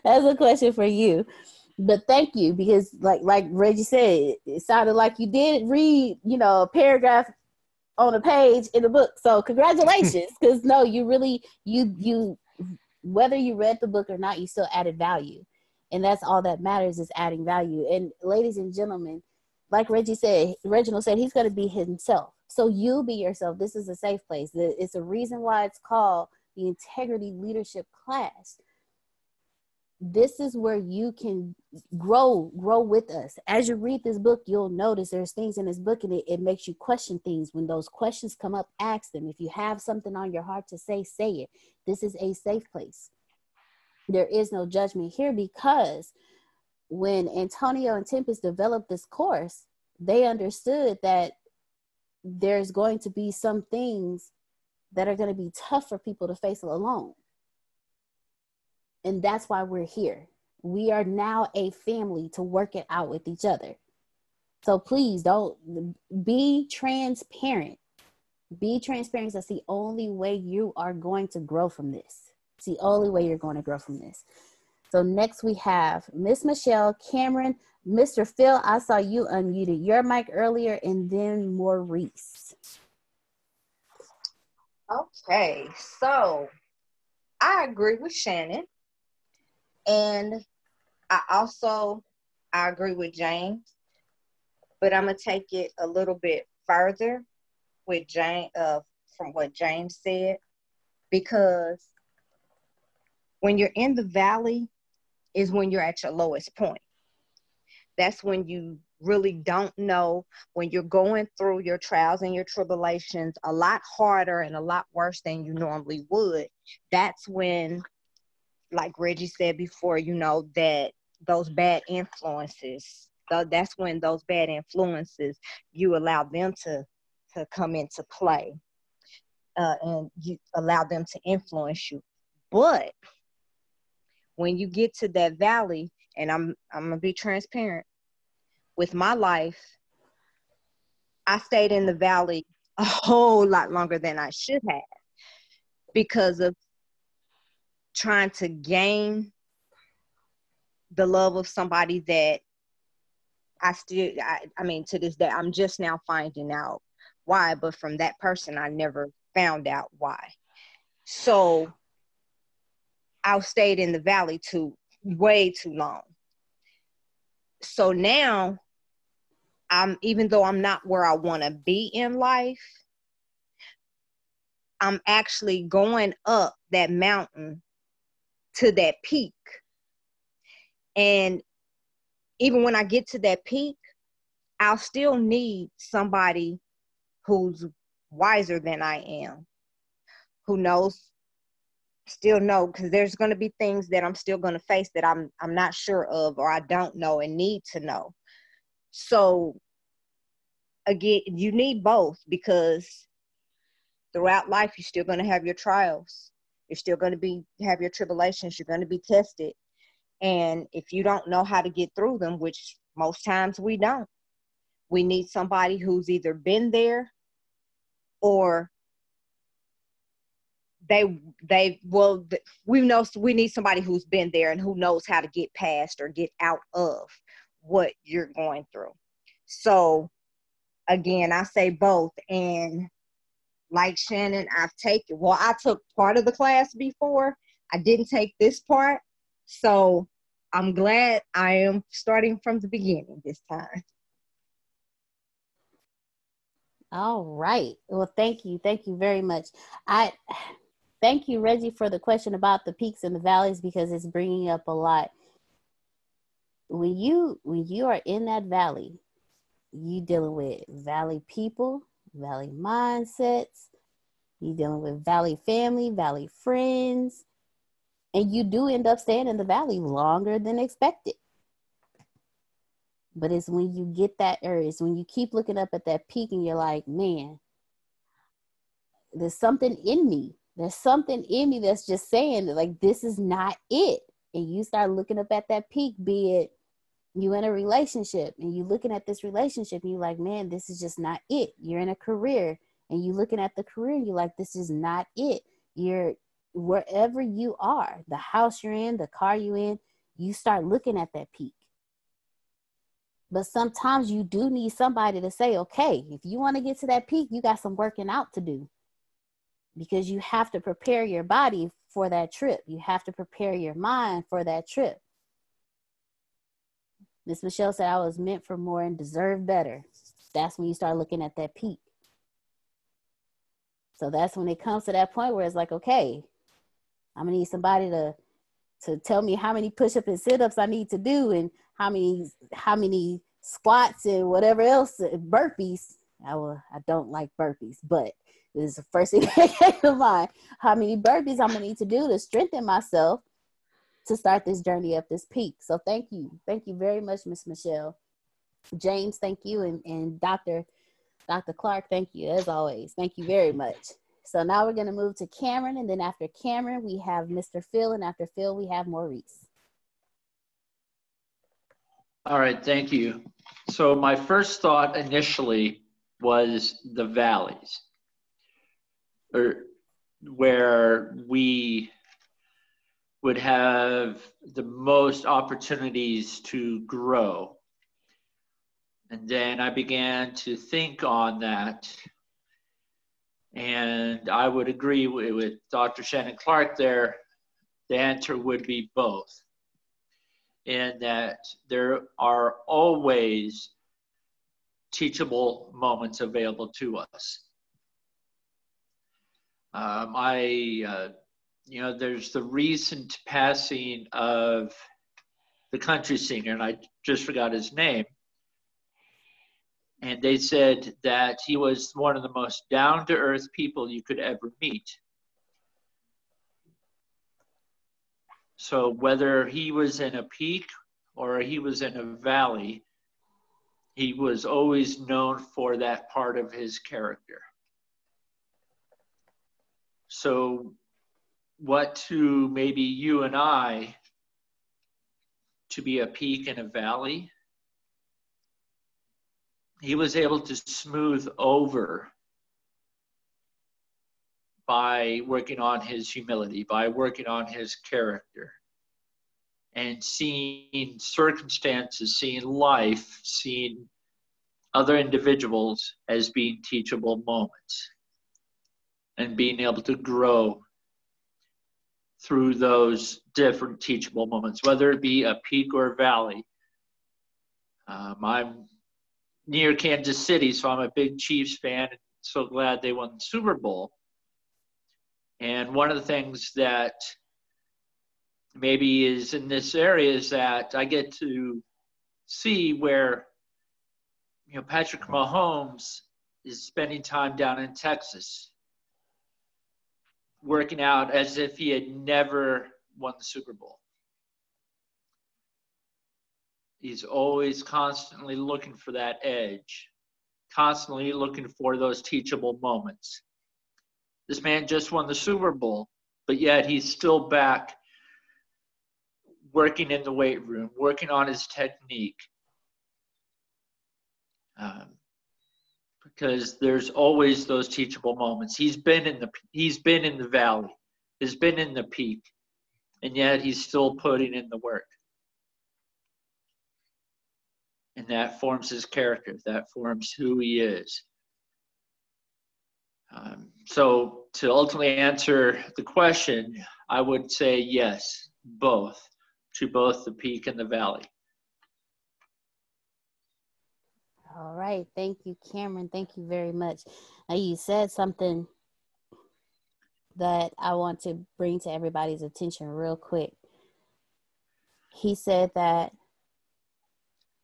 that's a question for you. But thank you because like like Reggie said, it sounded like you did read, you know, a paragraph on a page in the book. So congratulations. Cause no, you really you you whether you read the book or not, you still added value. And that's all that matters is adding value. And ladies and gentlemen, like Reggie said, Reginald said he's gonna be himself so you be yourself. This is a safe place. It's a reason why it's called the integrity leadership class. This is where you can grow, grow with us. As you read this book, you'll notice there's things in this book and it, it makes you question things. When those questions come up, ask them. If you have something on your heart to say, say it. This is a safe place. There is no judgment here because when Antonio and Tempest developed this course, they understood that there's going to be some things that are going to be tough for people to face alone. And that's why we're here. We are now a family to work it out with each other. So please don't be transparent. Be transparent. That's the only way you are going to grow from this. It's the only way you're going to grow from this. So next we have Miss Michelle, Cameron, Mr. Phil, I saw you unmuted your mic earlier, and then Maurice. Okay, so I agree with Shannon, and I also I agree with James, but I'm gonna take it a little bit further with James uh, from what James said, because when you're in the valley is when you're at your lowest point. That's when you really don't know when you're going through your trials and your tribulations a lot harder and a lot worse than you normally would that's when like reggie said before you know that those bad influences that's when those bad influences you allow them to to come into play uh, and you allow them to influence you. But when you get to that valley and i'm i'm gonna be transparent with my life, I stayed in the valley a whole lot longer than I should have because of trying to gain the love of somebody that I still, I, I mean, to this day, I'm just now finding out why, but from that person, I never found out why. So I stayed in the valley too, way too long. So now I'm even though I'm not where I want to be in life, I'm actually going up that mountain to that peak. And even when I get to that peak, I'll still need somebody who's wiser than I am, who knows, still know, because there's going to be things that I'm still going to face that I'm I'm not sure of or I don't know and need to know. So again, you need both because throughout life you're still going to have your trials. You're still going to be have your tribulations. You're going to be tested. And if you don't know how to get through them, which most times we don't, we need somebody who's either been there or they they well we know we need somebody who's been there and who knows how to get past or get out of what you're going through. So again i say both. And like shannon i've taken well i took part of the class before. I didn't take this part. So i'm glad i am starting from the beginning this time. All right. Well thank you. Thank you very much. I thank you, Reggie, for the question about the peaks and the valleys because it's bringing up a lot. When you when you are in that valley, you dealing with valley people, valley mindsets. You dealing with valley family, valley friends, and you do end up staying in the valley longer than expected. But it's when you get that urge, when you keep looking up at that peak and you're like, man, there's something in me there's something in me that's just saying that like this is not it. And you start looking up at that peak be it you in a relationship and you looking at this relationship and you're like man this is just not it. You're in a career and you looking at the career and you're like this is not it. You're wherever you are the house you're in the car you in you start looking at that peak. But sometimes you do need somebody to say okay if you want to get to that peak you got some working out to do because you have to prepare your body for that trip. You have to prepare your mind for that trip. Miss Michelle said I was meant for more and deserve better. That's when you start looking at that peak. So that's when it comes to that point where it's like, okay, I'm gonna need somebody to to tell me how many push-ups and sit-ups I need to do and how many how many squats and whatever else burpees. I will I don't like burpees, but this is the first thing that came to mind. How many burpees I'm gonna need to do to strengthen myself to start this journey up this peak. So thank you. Thank you very much, Miss Michelle. James, thank you. And, and Dr. Dr. Clark, thank you as always. Thank you very much. So now we're gonna move to Cameron, and then after Cameron, we have Mr. Phil, and after Phil, we have Maurice. All right, thank you. So my first thought initially was the valleys or where we would have the most opportunities to grow. And then I began to think on that. And I would agree with, with Dr. Shannon Clark there. The answer would be both. In that there are always teachable moments available to us. Um, I, uh, you know, there's the recent passing of the country singer, and I just forgot his name. And they said that he was one of the most down to earth people you could ever meet. So whether he was in a peak or he was in a valley, he was always known for that part of his character. So, what to maybe you and I to be a peak and a valley? He was able to smooth over by working on his humility, by working on his character, and seeing circumstances, seeing life, seeing other individuals as being teachable moments and being able to grow through those different teachable moments, whether it be a peak or a valley. Um, I'm near Kansas City, so I'm a big Chiefs fan. And so glad they won the Super Bowl. And one of the things that maybe is in this area is that I get to see where you know Patrick Mahomes is spending time down in Texas working out as if he had never won the Super Bowl. He's always constantly looking for that edge, constantly looking for those teachable moments. This man just won the Super Bowl, but yet he's still back working in the weight room, working on his technique. Um, because there's always those teachable moments. He's been in the he's been in the valley, has been in the peak, and yet he's still putting in the work. And that forms his character. That forms who he is. Um, so to ultimately answer the question, I would say yes, both, to both the peak and the valley. All right. Thank you, Cameron. Thank you very much. Now, you said something that I want to bring to everybody's attention real quick. He said that,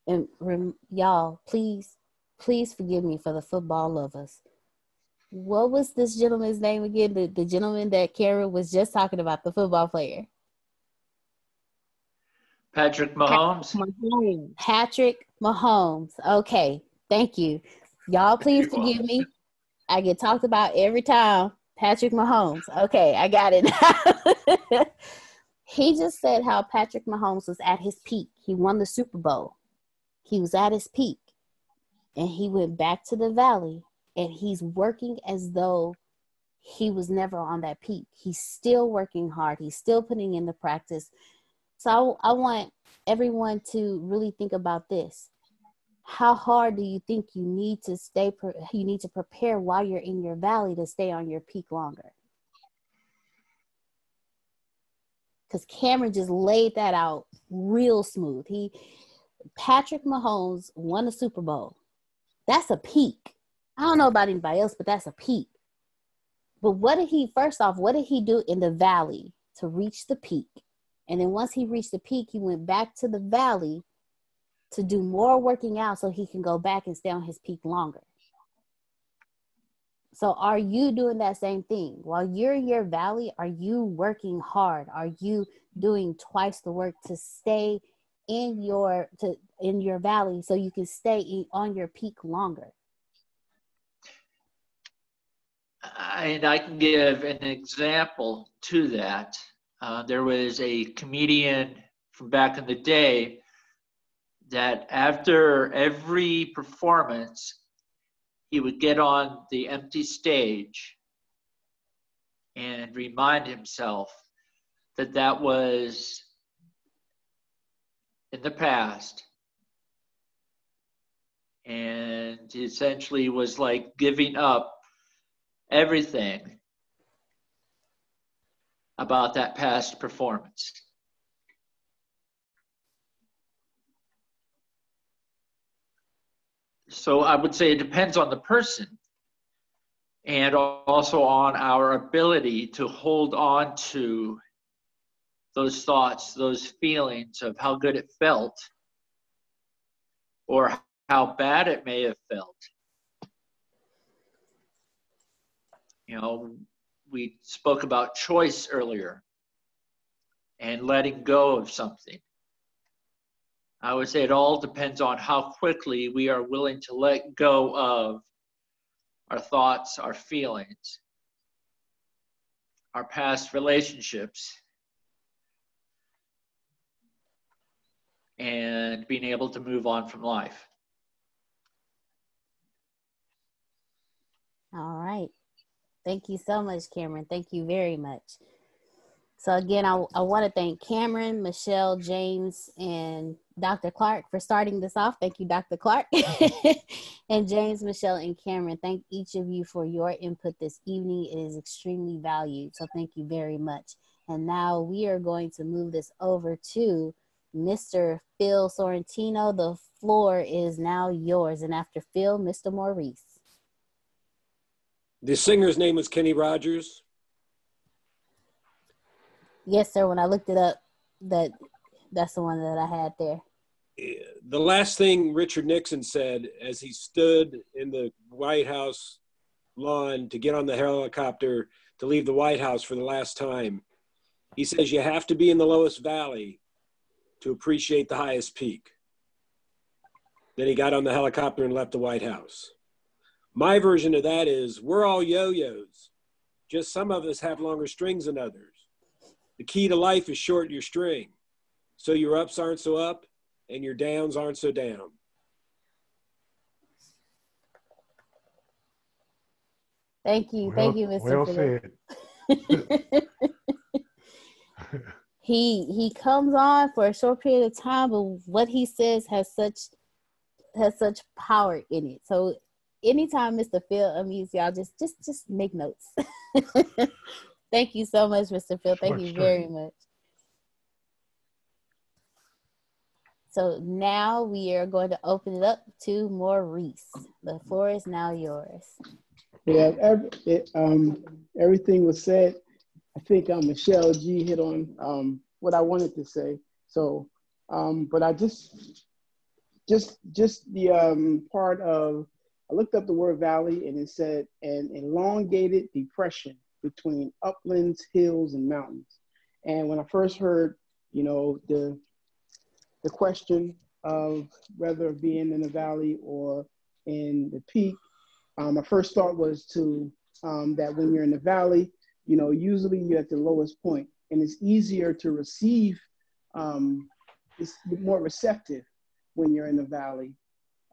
and rem, y'all, please, please forgive me for the football lovers. What was this gentleman's name again? The, the gentleman that Karen was just talking about, the football player. Patrick Mahomes. Patrick Mahomes. Okay, thank you. Y'all, please forgive me. I get talked about every time. Patrick Mahomes. Okay, I got it. he just said how Patrick Mahomes was at his peak. He won the Super Bowl. He was at his peak. And he went back to the valley and he's working as though he was never on that peak. He's still working hard. He's still putting in the practice. So I, I want everyone to really think about this. How hard do you think you need to stay? You need to prepare while you're in your valley to stay on your peak longer. Because Cameron just laid that out real smooth. He, Patrick Mahomes won a Super Bowl. That's a peak. I don't know about anybody else, but that's a peak. But what did he, first off, what did he do in the valley to reach the peak? And then once he reached the peak, he went back to the valley to do more working out so he can go back and stay on his peak longer. So, are you doing that same thing? While you're in your valley, are you working hard? Are you doing twice the work to stay in your to in your valley so you can stay in, on your peak longer? And I can give an example to that. Uh, there was a comedian from back in the day that after every performance, he would get on the empty stage and remind himself that that was in the past. And essentially was like giving up everything about that past performance. So I would say it depends on the person and also on our ability to hold on to those thoughts, those feelings of how good it felt or how bad it may have felt. You know, we spoke about choice earlier and letting go of something. I would say it all depends on how quickly we are willing to let go of our thoughts, our feelings, our past relationships, and being able to move on from life. All right. Thank you so much, Cameron. Thank you very much. So again, I, I want to thank Cameron, Michelle, James, and Dr. Clark for starting this off. Thank you, Dr. Clark. and James, Michelle, and Cameron, thank each of you for your input this evening. It is extremely valued. So thank you very much. And now we are going to move this over to Mr. Phil Sorrentino. The floor is now yours. And after Phil, Mr. Maurice. The singer's name was Kenny Rogers. Yes, sir. When I looked it up, that that's the one that I had there. The last thing Richard Nixon said as he stood in the White House lawn to get on the helicopter to leave the White House for the last time, he says, You have to be in the lowest valley to appreciate the highest peak. Then he got on the helicopter and left the White House. My version of that is we're all yo yo's, just some of us have longer strings than others. The key to life is shorten your string so your ups aren't so up and your downs aren't so down. Thank you. Well, Thank you, Mr. Well said. he he comes on for a short period of time, but what he says has such has such power in it. So anytime Mr. Phil unmutes y'all, just just just make notes. Thank you so much, Mr. Phil. Thank Short you straight. very much. So now we are going to open it up to Maurice. The floor is now yours. Yeah, every, it, um, everything was said. I think um, Michelle G hit on um, what I wanted to say. So, um, but I just, just, just the um, part of, I looked up the word valley and it said an elongated depression between uplands, hills, and mountains. And when I first heard, you know, the the question of whether being in the valley or in the peak, um, my first thought was to um, that when you're in the valley, you know, usually you're at the lowest point, and it's easier to receive. Um, it's more receptive when you're in the valley.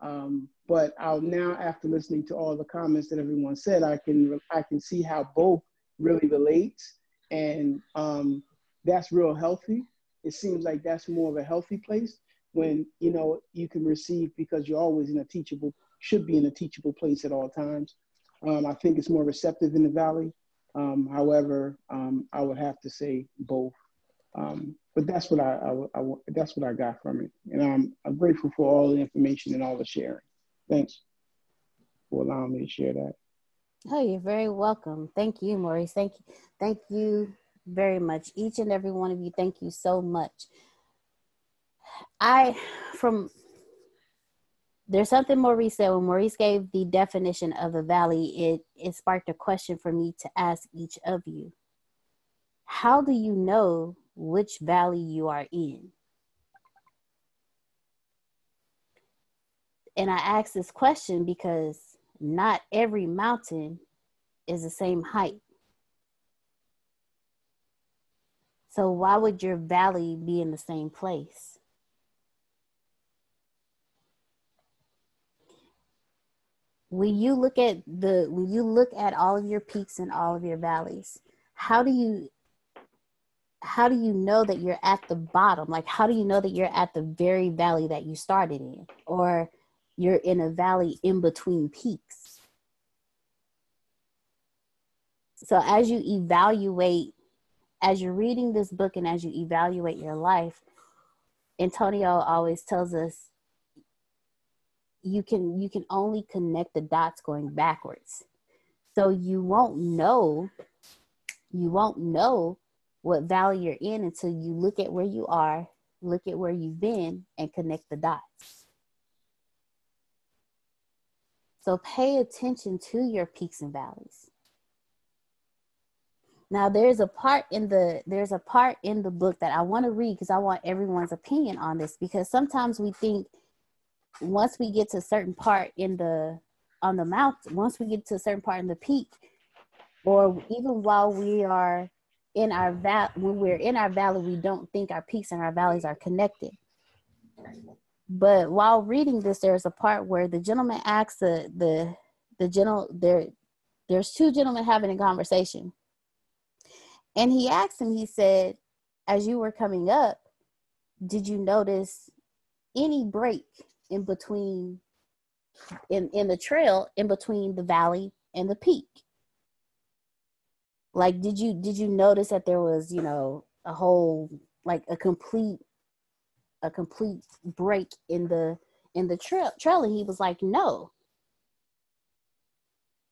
Um, but I'll now, after listening to all the comments that everyone said, I can I can see how both really relate, and um, that's real healthy. It seems like that's more of a healthy place when you know you can receive because you're always in a teachable, should be in a teachable place at all times. Um, I think it's more receptive in the valley. Um, however, um, I would have to say both. Um, but that's what I, I, I- that's what I got from it, and I'm, I'm grateful for all the information and all the sharing. Thanks for allowing me to share that. Oh, you're very welcome. Thank you, Maurice. Thank you. Thank you very much. Each and every one of you, thank you so much. I, from, there's something Maurice said when Maurice gave the definition of a valley, it, it sparked a question for me to ask each of you. How do you know which valley you are in? And I ask this question because not every mountain is the same height. So why would your valley be in the same place? When you look at the when you look at all of your peaks and all of your valleys, how do you how do you know that you're at the bottom? Like how do you know that you're at the very valley that you started in or you're in a valley in between peaks? So as you evaluate as you're reading this book and as you evaluate your life, Antonio always tells us you can you can only connect the dots going backwards. So you won't know you won't know what valley you're in until you look at where you are, look at where you've been and connect the dots. So pay attention to your peaks and valleys. Now there's a part in the there's a part in the book that I want to read because I want everyone's opinion on this because sometimes we think once we get to a certain part in the on the mountain, once we get to a certain part in the peak, or even while we are in our val when we're in our valley, we don't think our peaks and our valleys are connected. But while reading this, there's a part where the gentleman asks the the the gentle there there's two gentlemen having a conversation and he asked him, he said, as you were coming up, did you notice any break in between in, in the trail in between the valley and the peak? Like did you did you notice that there was, you know, a whole like a complete a complete break in the in the trail trail and he was like, No.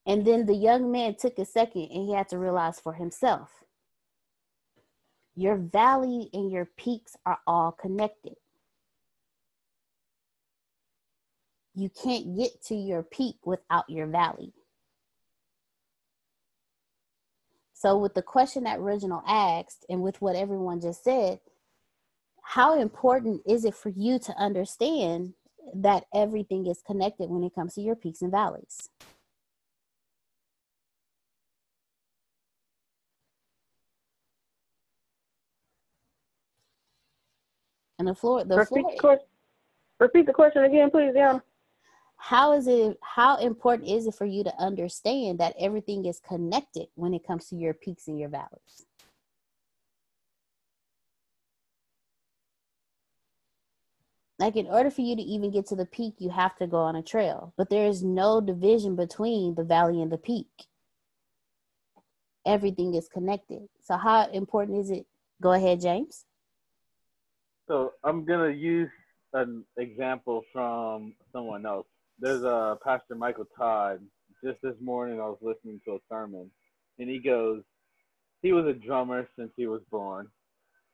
And then the young man took a second and he had to realize for himself your valley and your peaks are all connected. You can't get to your peak without your valley. So, with the question that Reginald asked, and with what everyone just said, how important is it for you to understand that everything is connected when it comes to your peaks and valleys? And the floor, the repeat, floor. the question, repeat the question again, please, Yana. How is it how important is it for you to understand that everything is connected when it comes to your peaks and your valleys? Like in order for you to even get to the peak you have to go on a trail but there is no division between the valley and the peak. Everything is connected. So how important is it? Go ahead james. So i'm to use an example from someone else there's a pastor michael todd just this morning i was listening to a sermon and he goes he was a drummer since he was born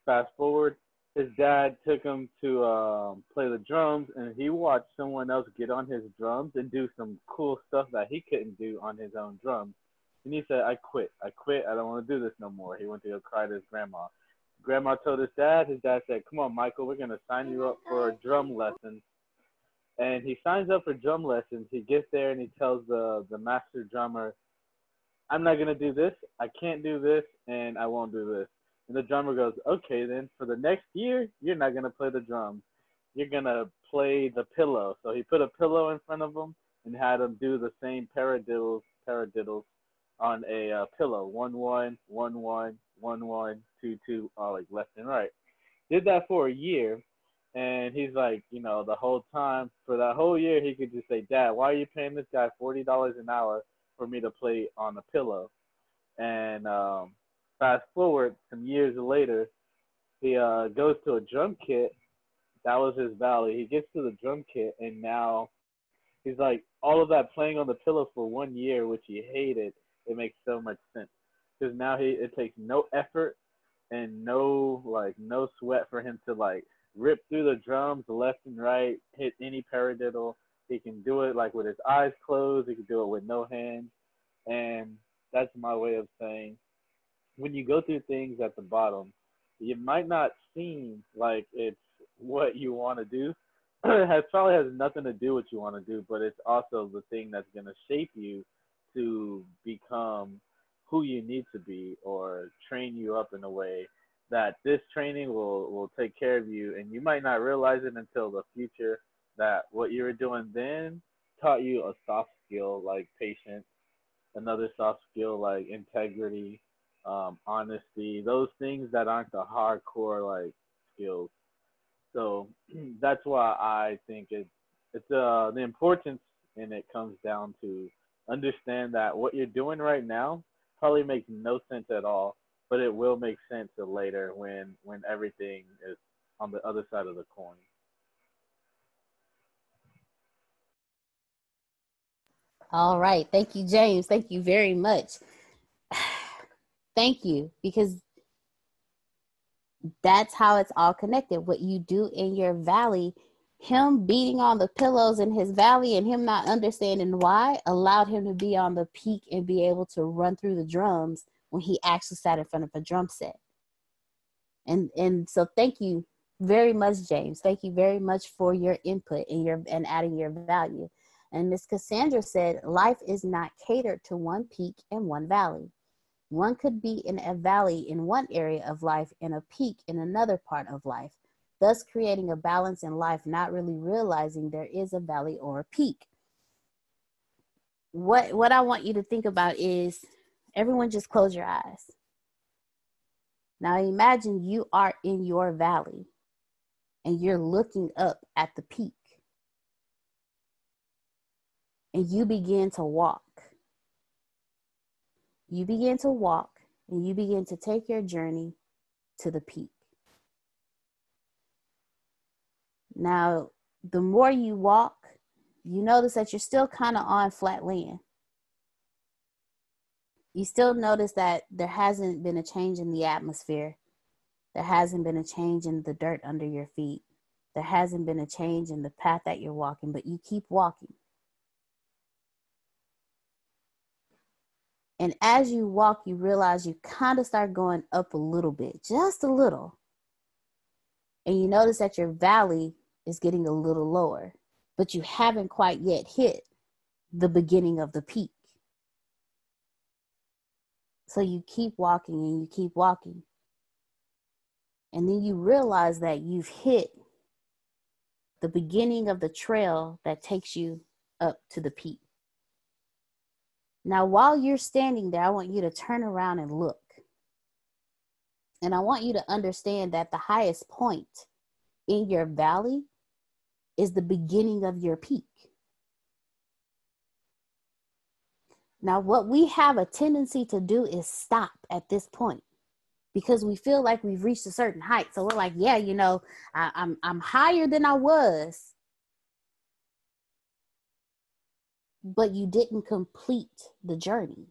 fast forward his dad took him to um, play the drums, and he watched someone else get on his drums and do some cool stuff that he couldn't do on his own drums. And he said, "I quit. I quit. I don't want to do this no more." He went to go cry to his grandma. Grandma told his dad. His dad said, "Come on, Michael, we're gonna sign you up for a drum lessons." And he signs up for drum lessons. He gets there and he tells the the master drummer, "I'm not gonna do this. I can't do this, and I won't do this." And the drummer goes, okay, then for the next year, you're not to play the drums. You're to play the pillow. So he put a pillow in front of him and had him do the same paradiddles, paradiddles on a uh, pillow. One, one, one, one, one, one, two, two, all like left and right. Did that for a year. And he's like, you know, the whole time, for that whole year, he could just say, Dad, why are you paying this guy $40 an hour for me to play on a pillow? And um, fast forward some years later, he uh, goes to a drum kit. That was his valley. He gets to the drum kit, and now he's like, all of that playing on the pillow for one year, which he hated, it makes so much sense because now he it takes no effort and no like no sweat for him to like rip through the drums left and right, hit any paradiddle. He can do it like with his eyes closed. He can do it with no hands, and that's my way of saying when you go through things at the bottom, it might not seem like it's what you want to do. it has probably has nothing to do with what you want to do, but it's also the thing that's going to shape you to become who you need to be or train you up in a way that this training will will take care of you and you might not realize it until the future that what you were doing then taught you a soft skill like patience another soft skill like integrity um, honesty, those things that aren't the hardcore like skills. So that's why I think it's it's uh the importance and it comes down to understand that what you're doing right now probably makes no sense at all, but it will make sense later when when everything is on the other side of the coin. All right. Thank you, James. Thank you very much. Thank you, because that's how it's all connected. What you do in your valley, him beating on the pillows in his valley and him not understanding why allowed him to be on the peak and be able to run through the drums when he actually sat in front of a drum set. And and so thank you very much, James. Thank you very much for your input and your and adding your value. And Miss Cassandra said, life is not catered to one peak and one valley. One could be in a valley in one area of life and a peak in another part of life, thus creating a balance in life, not really realizing there is a valley or a peak. What, what I want you to think about is everyone just close your eyes. Now imagine you are in your valley and you're looking up at the peak. And you begin to walk you begin to walk and you begin to take your journey to the peak. Now, the more you walk, you notice that you're still kind of on flat land. You still notice that there hasn't been a change in the atmosphere. There hasn't been a change in the dirt under your feet. There hasn't been a change in the path that you're walking, but you keep walking. And as you walk, you realize you kind of start going up a little bit, just a little. And you notice that your valley is getting a little lower, but you haven't quite yet hit the beginning of the peak. So you keep walking and you keep walking. And then you realize that you've hit the beginning of the trail that takes you up to the peak. Now, while you're standing there, I want you to turn around and look. And I want you to understand that the highest point in your valley is the beginning of your peak. Now, what we have a tendency to do is stop at this point because we feel like we've reached a certain height. So we're like, yeah, you know, I, I'm I'm higher than I was, but you didn't complete the journey.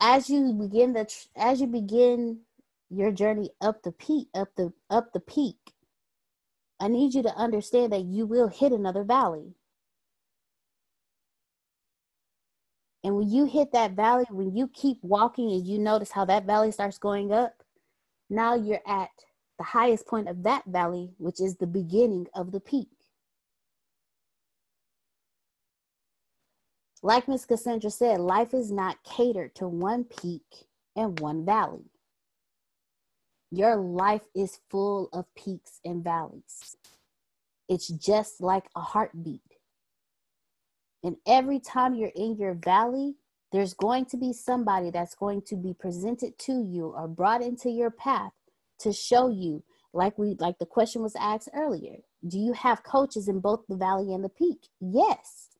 As you begin the as you begin your journey up the peak, up the up the peak, I need you to understand that you will hit another valley. And when you hit that valley, when you keep walking and you notice how that valley starts going up, now you're at the highest point of that valley, which is the beginning of the peak. Like Miss Cassandra said, life is not catered to one peak and one valley. Your life is full of peaks and valleys. It's just like a heartbeat. And every time you're in your valley, there's going to be somebody that's going to be presented to you or brought into your path to show you like we like the question was asked earlier do you have coaches in both the valley and the peak? Yes.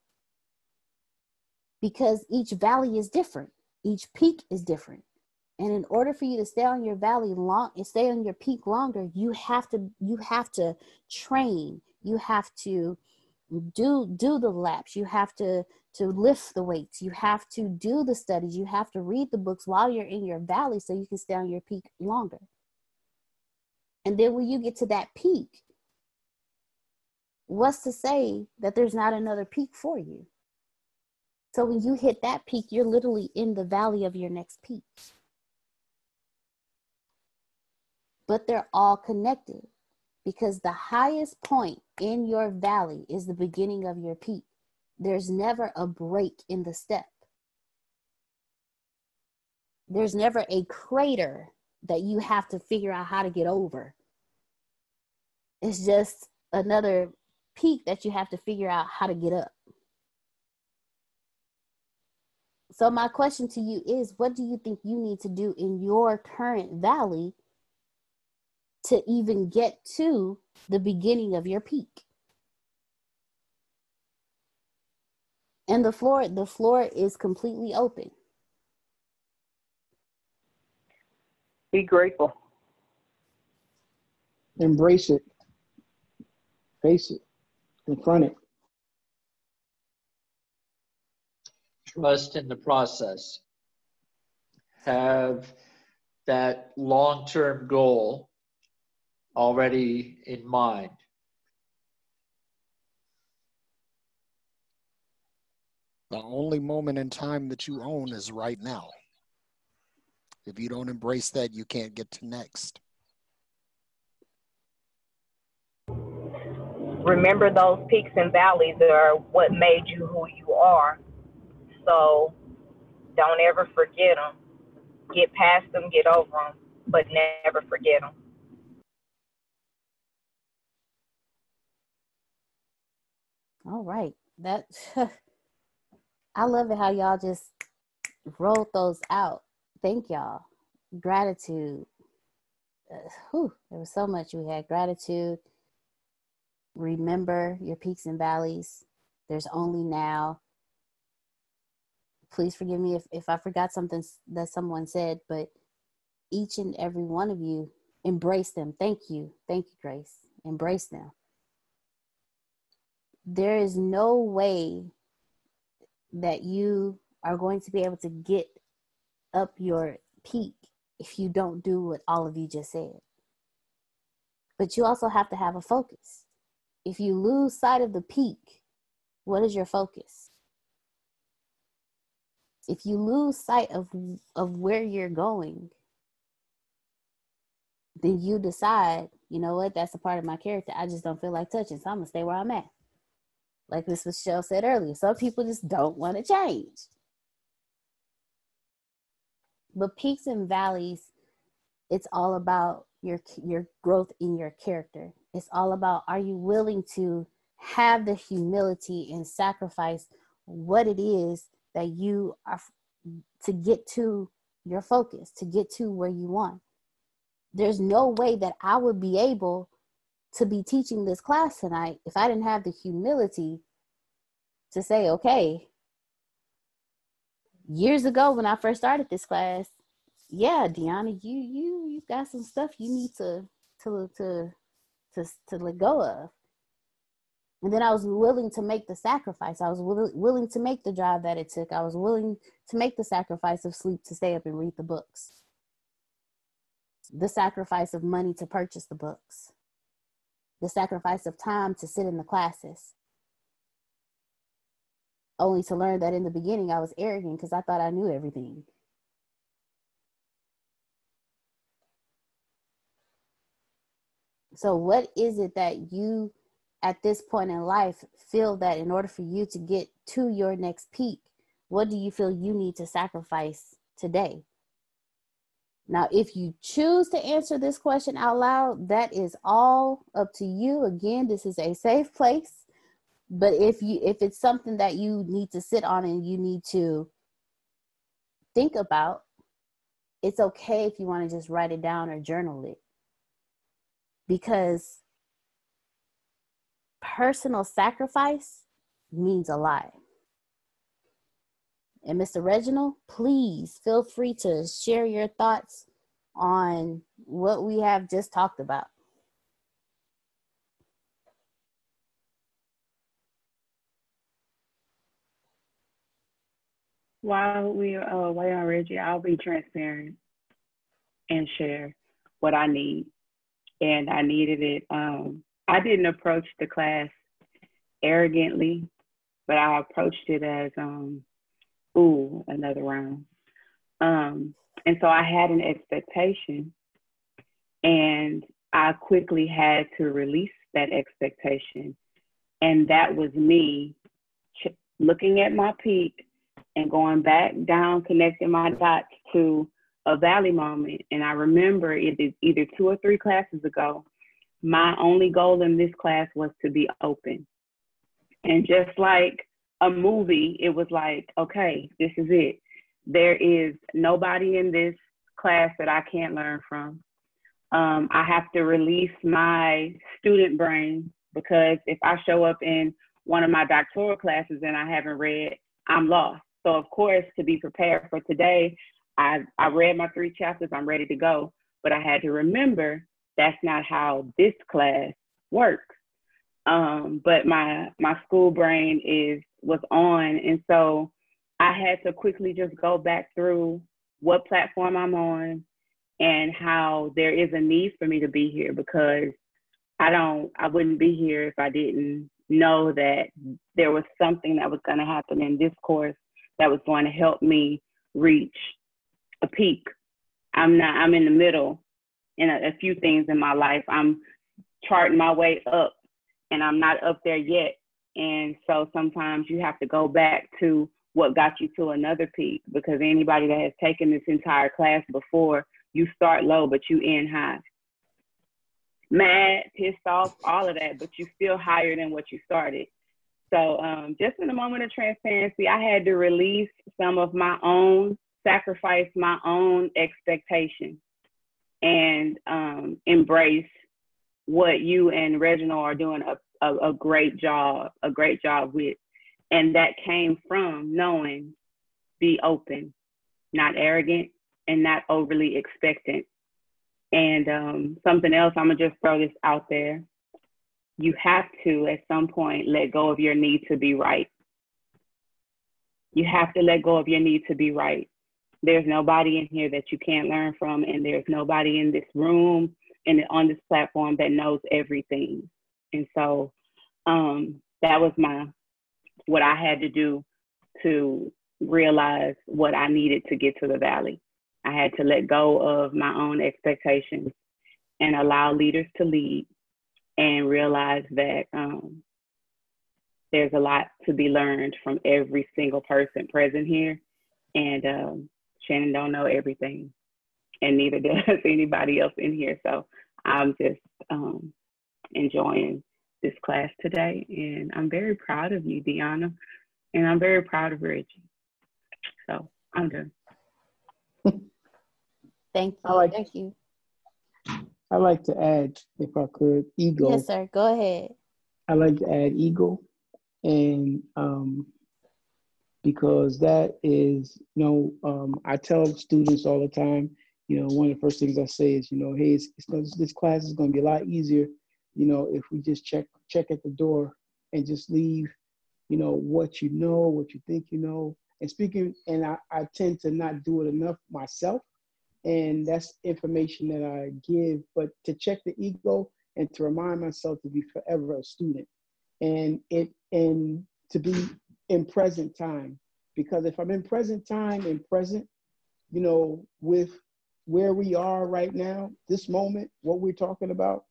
Because each valley is different. Each peak is different. And in order for you to stay on your valley long and stay on your peak longer you have to you have to train. You have to do do the laps. You have to to lift the weights. You have to do the studies. You have to read the books while you're in your valley so you can stay on your peak longer. And then when you get to that peak what's to say that there's not another peak for you? So when you hit that peak you're literally in the valley of your next peak. But they're all connected because the highest point in your valley is the beginning of your peak. There's never a break in the step. There's never a crater that you have to figure out how to get over. It's just another peak that you have to figure out how to get up. So, my question to you is what do you think you need to do in your current valley to even get to the beginning of your peak. And the floor, the floor is completely open. Be grateful. Embrace it. Face it. Confront it. Trust in the process. Have that long term goal already in mind. The only moment in time that you own is right now. If you don't embrace that, you can't get to next. Remember, those peaks and valleys are what made you who you are. So don't ever forget them. Get past them, get over them, but never forget them. All right. That I love it how y'all just wrote those out. Thank y'all. Gratitude. Uh, whew, there was so much we had. Gratitude. Remember your peaks and valleys. There's only now. Please forgive me if, if I forgot something that someone said, but each and every one of you embrace them. Thank you. Thank you, Grace. Embrace them there is no way that you are going to be able to get up your peak if you don't do what all of you just said. But you also have to have a focus. If you lose sight of the peak, what is your focus? If you lose sight of, of where you're going, then you decide, you know what, that's a part of my character. I just don't feel like touching, so I'm gonna stay where I'm at. Like Miss Michelle said earlier, some people just don't want to change. But peaks and valleys, it's all about your your growth in your character. It's all about are you willing to have the humility and sacrifice what it is that you are to get to your focus, to get to where you want. There's no way that I would be able to be teaching this class tonight if I didn't have the humility to say, okay, years ago when I first started this class, yeah, Deanna, you you you've got some stuff you need to to to to to let go of. And then I was willing to make the sacrifice. I was will, willing to make the drive that it took. I was willing to make the sacrifice of sleep to stay up and read the books. The sacrifice of money to purchase the books. The sacrifice of time to sit in the classes. Only to learn that in the beginning I was arrogant because I thought I knew everything. So, what is it that you at this point in life feel that in order for you to get to your next peak, what do you feel you need to sacrifice today? Now, if you choose to answer this question out loud, that is all up to you. Again, this is a safe place. But if you if it's something that you need to sit on and you need to think about, it's okay if you want to just write it down or journal it because personal sacrifice means a lot. And Mr. Reginald, please feel free to share your thoughts on what we have just talked about. While we are waiting on Reggie, I'll be transparent and share what I need and I needed it. Um, I didn't approach the class arrogantly, but I approached it as, um, ooh, another round. Um, and so I had an expectation, and I quickly had to release that expectation. And that was me ch- looking at my peak and going back down, connecting my dots to a valley moment. And I remember it is either two or three classes ago, my only goal in this class was to be open. And just like a movie, it was like, okay, this is it. There is nobody in this class that I can't learn from. Um, I have to release my student brain because if I show up in one of my doctoral classes and I haven't read, I'm lost. So, of course, to be prepared for today, I, I read my three chapters, I'm ready to go. But I had to remember that's not how this class works. Um, but my my school brain is was on, and so I had to quickly just go back through what platform I'm on and how there is a need for me to be here because I don't I wouldn't be here if I didn't know that there was something that was going to happen in this course that was going to help me reach a peak. I'm not, I'm in the middle in a, a few things in my life. I'm charting my way up and I'm not up there yet. And so sometimes you have to go back to what got you to another peak because anybody that has taken this entire class before, you start low, but you end high. Mad, pissed off, all of that, but you still higher than what you started. So um, just in a moment of transparency, I had to release some of my own sacrifice my own expectations and um, embrace what you and Reginald are doing a, a, a great job, a great job with. And that came from knowing be open, not arrogant, and not overly expectant. And um, something else, I'm gonna just throw this out there. You have to, at some point, let go of your need to be right. You have to let go of your need to be right there's nobody in here that you can't learn from, and there's nobody in this room and on this platform that knows everything. And so um, that was my what I had to do to realize what I needed to get to the valley. I had to let go of my own expectations and allow leaders to lead and realize that um, there's a lot to be learned from every single person present here. And um, Charmone don't know everything. and neither does anybody else in here. So I'm just um, enjoying this class today, and I'm very proud of you, Deanna, and I'm very proud of Reggie. So I'm done. Thank you. Like- Thank you. I like to add, if I could, ego. Yes, sir. Go ahead. I like to add ego, and um, because that is, you know, um, I tell students all the time, you know, one of the first things I say is, you know, hey, it's, it's this class is going to be a lot easier, you know, if we just check check at the door and just leave, you know, what you know, what you think you know. And speaking, and I, I tend to not do it enough myself, and that's information that I give. But to check the ego and to remind myself to be forever a student, and it and to be in present time, because if I'm in present time and present, you know, with where we are right now, this moment, what we're talking about,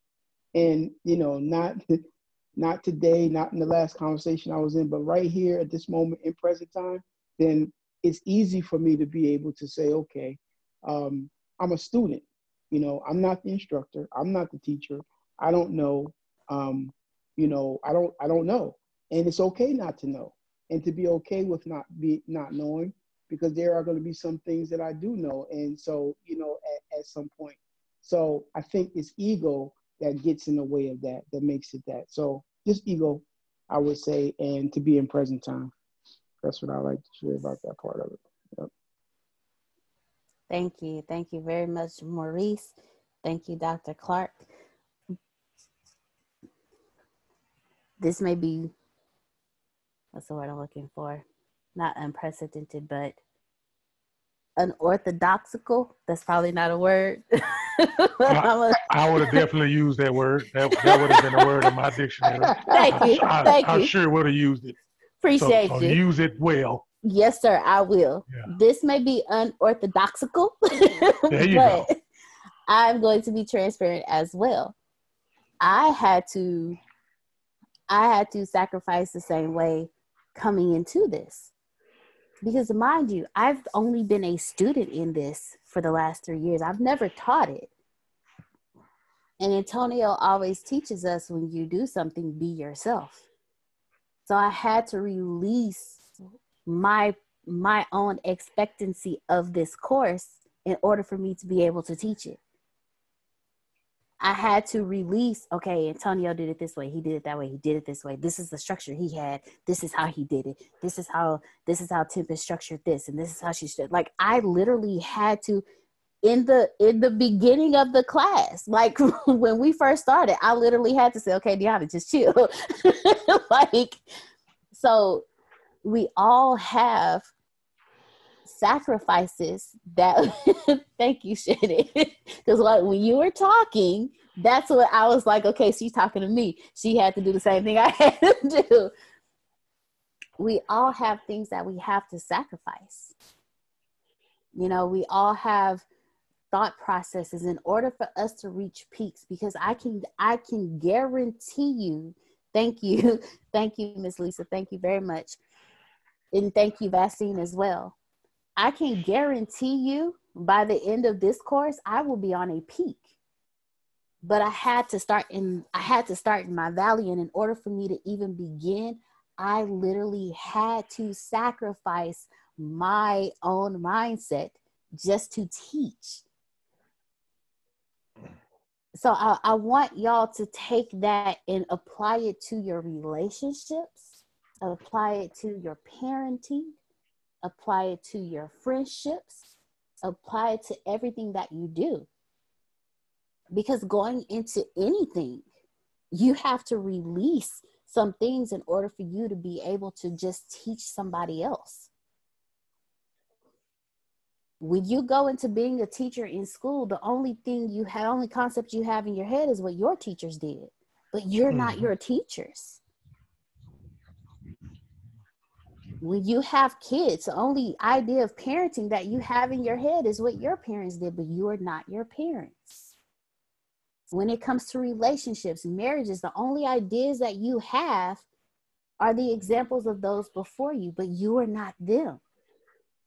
and you know, not not today, not in the last conversation I was in, but right here at this moment in present time, then it's easy for me to be able to say, okay, um, I'm a student. You know, I'm not the instructor. I'm not the teacher. I don't know. Um, you know, I don't. I don't know, and it's okay not to know, and to be okay with not be not knowing, because there are going to be some things that I do know, and so you know, at, at some point. So I think it's ego that gets in the way of that, that makes it that. So just ego, I would say, and to be in present time. That's what I like to share about that part of it. Yep. Thank you. Thank you very much, Maurice. Thank you, Dr. Clark. This may be, what's the word I'm looking for? Not unprecedented, but unorthodoxical. That's probably not a word. I, I would have definitely used that word. That, that would have been a word in my dictionary. Thank you. I, Thank I you. sure would have used it. Appreciate so, so you. use it well. Yes, sir, I will. This may be unorthodoxical, There you but go. I'm going to be transparent as well. I had to I had to sacrifice the same way coming into this. Because mind you, I've only been a student in this for the last 3 years. I've never taught it. And Antonio always teaches us when you do something, be yourself. So I had to release my my own expectancy of this course in order for me to be able to teach it. I had to release, okay, Antonio did it this way, he did it that way, he did it this way. This is the structure he had. This is how he did it. This is how this is how Tempest structured this, and this is how she should like I literally had to in the in the beginning of the class, like when we first started, I literally had to say, okay, Deanna, just chill. like so we all have sacrifices that thank you Charmone. Because like when you were talking that's what I was like okay she's talking to me. She had to do the same thing I had to do. We all have things that we have to sacrifice. You know we all have thought processes in order for us to reach peaks because I can I can guarantee you thank you thank you Miss Lisa thank you very much. And thank you Vaccine as well I can guarantee you by the end of this course, I will be on a peak. But I had to start in I had to start in my valley. And in order for me to even begin, I literally had to sacrifice my own mindset just to teach. So I, I want y'all to take that and apply it to your relationships, apply it to your parenting, apply it to your friendships, apply it to everything that you do. Because going into anything, you have to release some things in order for you to be able to just teach somebody else. When you go into being a teacher in school, the only thing you have, only concept you have in your head is what your teachers did, but you're not mm-hmm. your teachers. When you have kids, the only idea of parenting that you have in your head is what your parents did, but you are not your parents. When it comes to relationships, marriages, the only ideas that you have are the examples of those before you, but you are not them.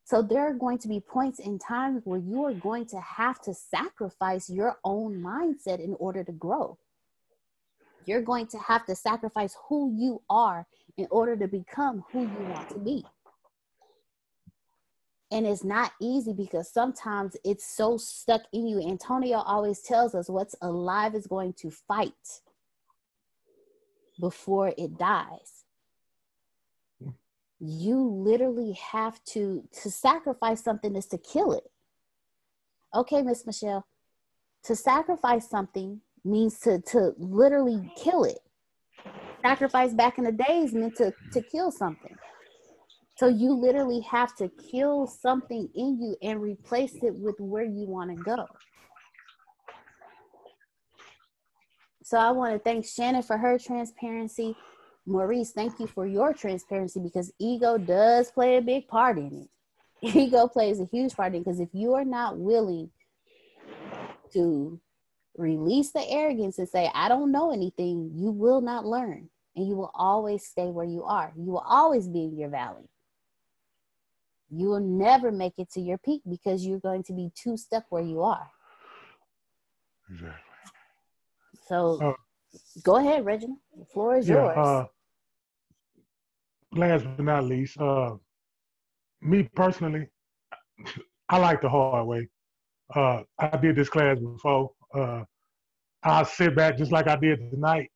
So there are going to be points in time where you are going to have to sacrifice your own mindset in order to grow. You're going to have to sacrifice who you are in order to become who you want to be. And it's not easy because sometimes it's so stuck in you. Antonio always tells us what's alive is going to fight before it dies you literally have to to sacrifice something is to kill it okay miss michelle to sacrifice something means to to literally kill it sacrifice back in the days meant to to kill something. So you literally have to kill something in you and replace it with where you want to go. So i want to thank shannon for her transparency. Maurice, thank you for your transparency because ego does play a big part in it. Ego plays a huge part in it because if you are not willing to release the arrogance and say, I don't know anything, you will not learn and you will always stay where you are. You will always be in your valley. You will never make it to your peak because you're going to be too stuck where you are. Exactly. So Uh, go ahead, Reginald. The floor is yeah, yours. uh, last but not least, uh, me personally, I like the hard way. Uh, I did this class before. Uh, I sit back just like I did tonight.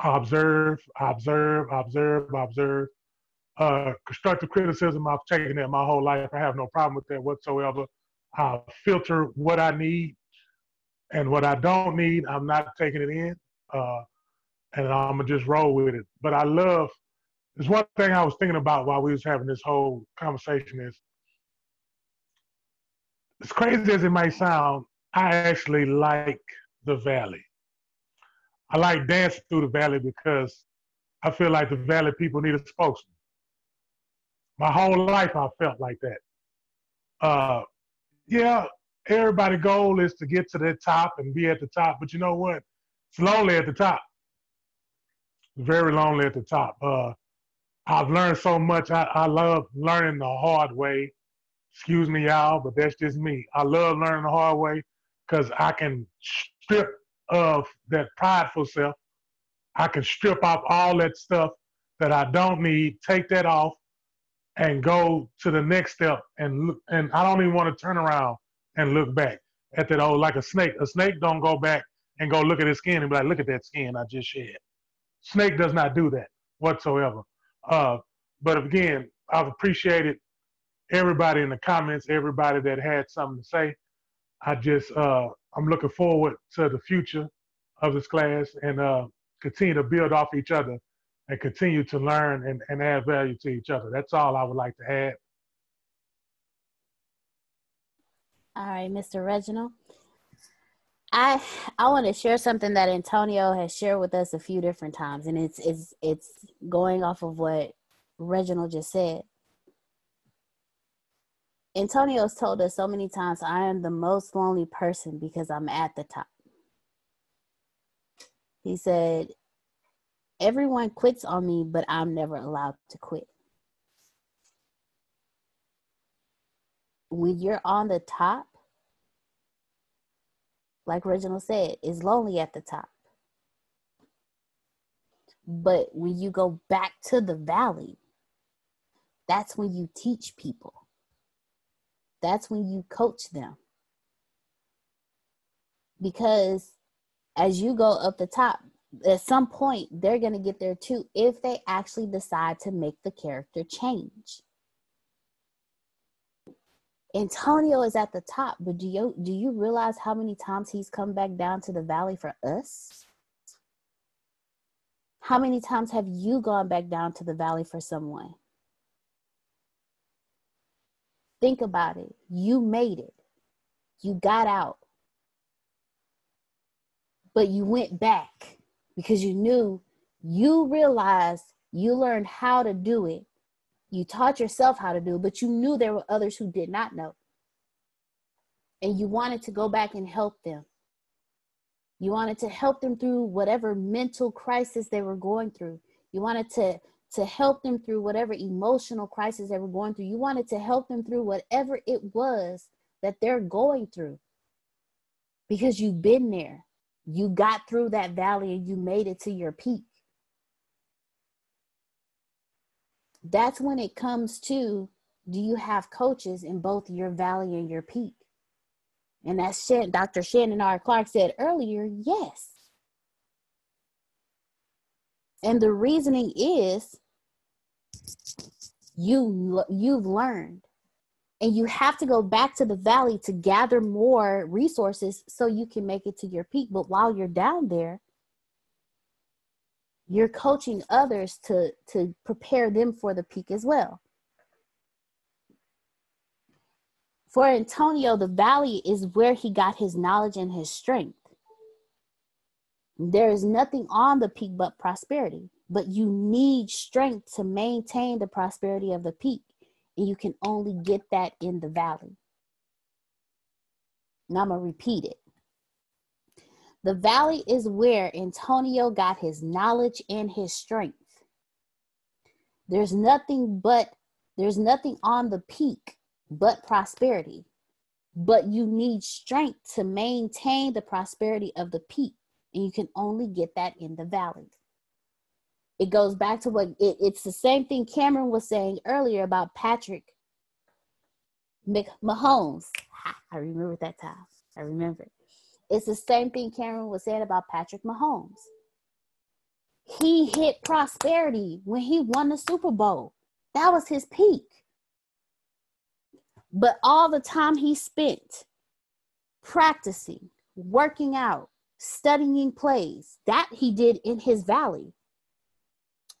Observe, observe, observe, observe. Uh, constructive criticism, I've taken that my whole life. I have no problem with that whatsoever. I filter what I need and what I don't need, I'm not taking it in. Uh, and I'm gonna just roll with it. But I love there's one thing I was thinking about while we was having this whole conversation is as crazy as it may sound, I actually like the valley. I like dancing through the valley because I feel like the valley people need a spokesman. My whole life I felt like that. Uh, yeah, everybody' goal is to get to the top and be at the top, but you know what? It's lonely at the top. Very lonely at the top. Uh, I've learned so much. I, I love learning the hard way. Excuse me, y'all, but that's just me. I love learning the hard way because I can strip of that prideful self. I can strip off all that stuff that I don't need, take that off, and go to the next step. And look, and I don't even want to turn around and look back at that old like a snake. A snake don't go back and go look at his skin and be like, look at that skin I just shed. Snake does not do that whatsoever. Uh, but again, I've appreciated everybody in the comments, everybody that had something to say. I just, uh, I'm looking forward to the future of this class and uh, continue to build off each other and continue to learn and, and add value to each other. That's all I would like to add. All right, Mr. Reginald. I I want to share something that Antonio has shared with us a few different times, and it's it's it's going off of what Reginald just said. Antonio's told us so many times, I am the most lonely person because I'm at the top. He said, Everyone quits on me, but I'm never allowed to quit. When you're on the top, like Reginald said, it's lonely at the top. But when you go back to the valley, that's when you teach people. That's when you coach them. Because as you go up the top, at some point they're going to get there too if they actually decide to make the character change. Antonio is at the top, but do you do you realize how many times he's come back down to the valley for us? How many times have you gone back down to the valley for someone? Think about it. You made it. You got out. But you went back because you knew you realized you learned how to do it you taught yourself how to do it, but you knew there were others who did not know. And you wanted to go back and help them. You wanted to help them through whatever mental crisis they were going through. You wanted to to help them through whatever emotional crisis they were going through. You wanted to help them through whatever it was that they're going through because you've been there. You got through that valley and you made it to your peak. That's when it comes to do you have coaches in both your valley and your peak? And Shan- Dr. Shannon R. Clark said earlier, yes. And the reasoning is you you've learned. And you have to go back to the valley to gather more resources so you can make it to your peak. But while you're down there you're coaching others to to prepare them for the peak as well. For antonio the valley is where he got his knowledge and his strength there is nothing on the peak but prosperity but you need strength to maintain the prosperity of the peak and you can only get that in the valley. Now I'm going to repeat it. The valley is where Antonio got his knowledge and his strength. There's nothing but, there's nothing on the peak but prosperity. But you need strength to maintain the prosperity of the peak. And you can only get that in the valley it goes back to what it, it's the same thing Cameron was saying earlier about Patrick Mahomes. I remember that time. I remember. It's the same thing Cameron was saying about Patrick Mahomes. He hit prosperity when he won the Super Bowl. That was his peak. But all the time he spent practicing, working out, studying plays, that he did in his valley.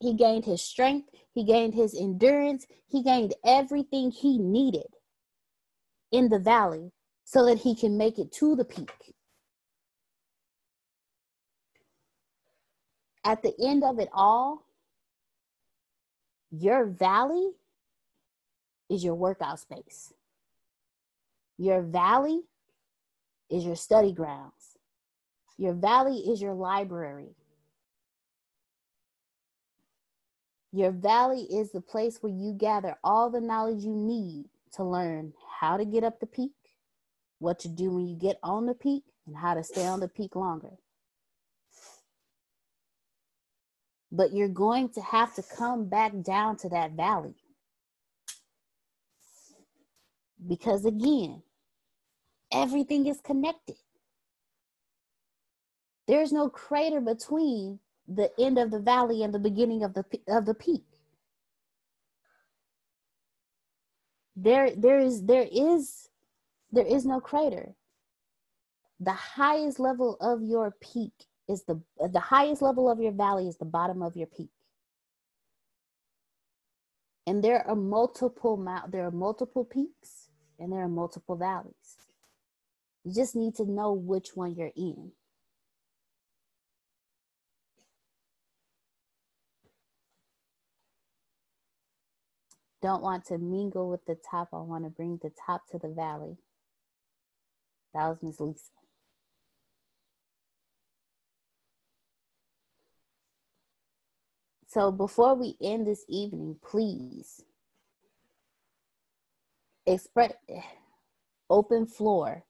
He gained his strength, he gained his endurance, he gained everything he needed in the valley so that he can make it to the peak. At the end of it all, your valley is your workout space. Your valley is your study grounds. Your valley is your library. Your valley is the place where you gather all the knowledge you need to learn how to get up the peak, what to do when you get on the peak, and how to stay on the peak longer. But you're going to have to come back down to that valley. Because again, everything is connected. There's no crater between the end of the valley and the beginning of the of the peak. There there is there is there is no crater. The highest level of your peak is the the highest level of your valley is the bottom of your peak. And there are multiple mount there are multiple peaks and there are multiple valleys. You just need to know which one you're in. Don't want to mingle with the top. I want to bring the top to the valley. That was Miss Lisa. So before we end this evening, please express open floor.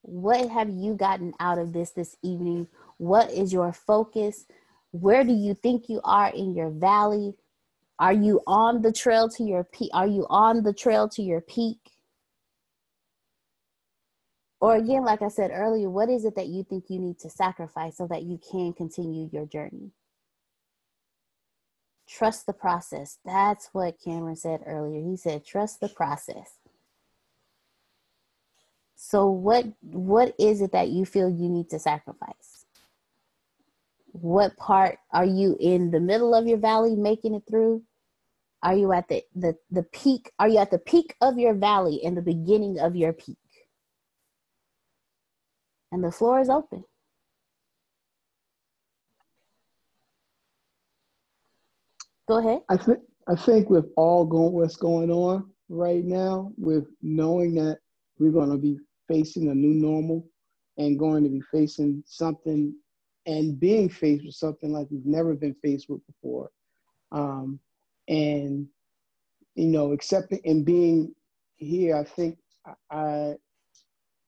What have you gotten out of this this evening? What is your focus? Where do you think you are in your valley? Are you on the trail to your peak? Are you on the trail to your peak? Or again, like I said earlier, what is it that you think you need to sacrifice so that you can continue your journey? Trust the process. That's what Cameron said earlier. He said, trust the process. So what what is it that you feel you need to sacrifice? What part are you in the middle of your valley making it through? Are you at the, the the peak are you at the peak of your valley and the beginning of your peak? And the floor is open. Go ahead. I think i think with all going what's going on right now with knowing that we're going to be facing a new normal and going to be facing something and being faced with something like we've never been faced with before. Um, and you know, accepting and being here, I think I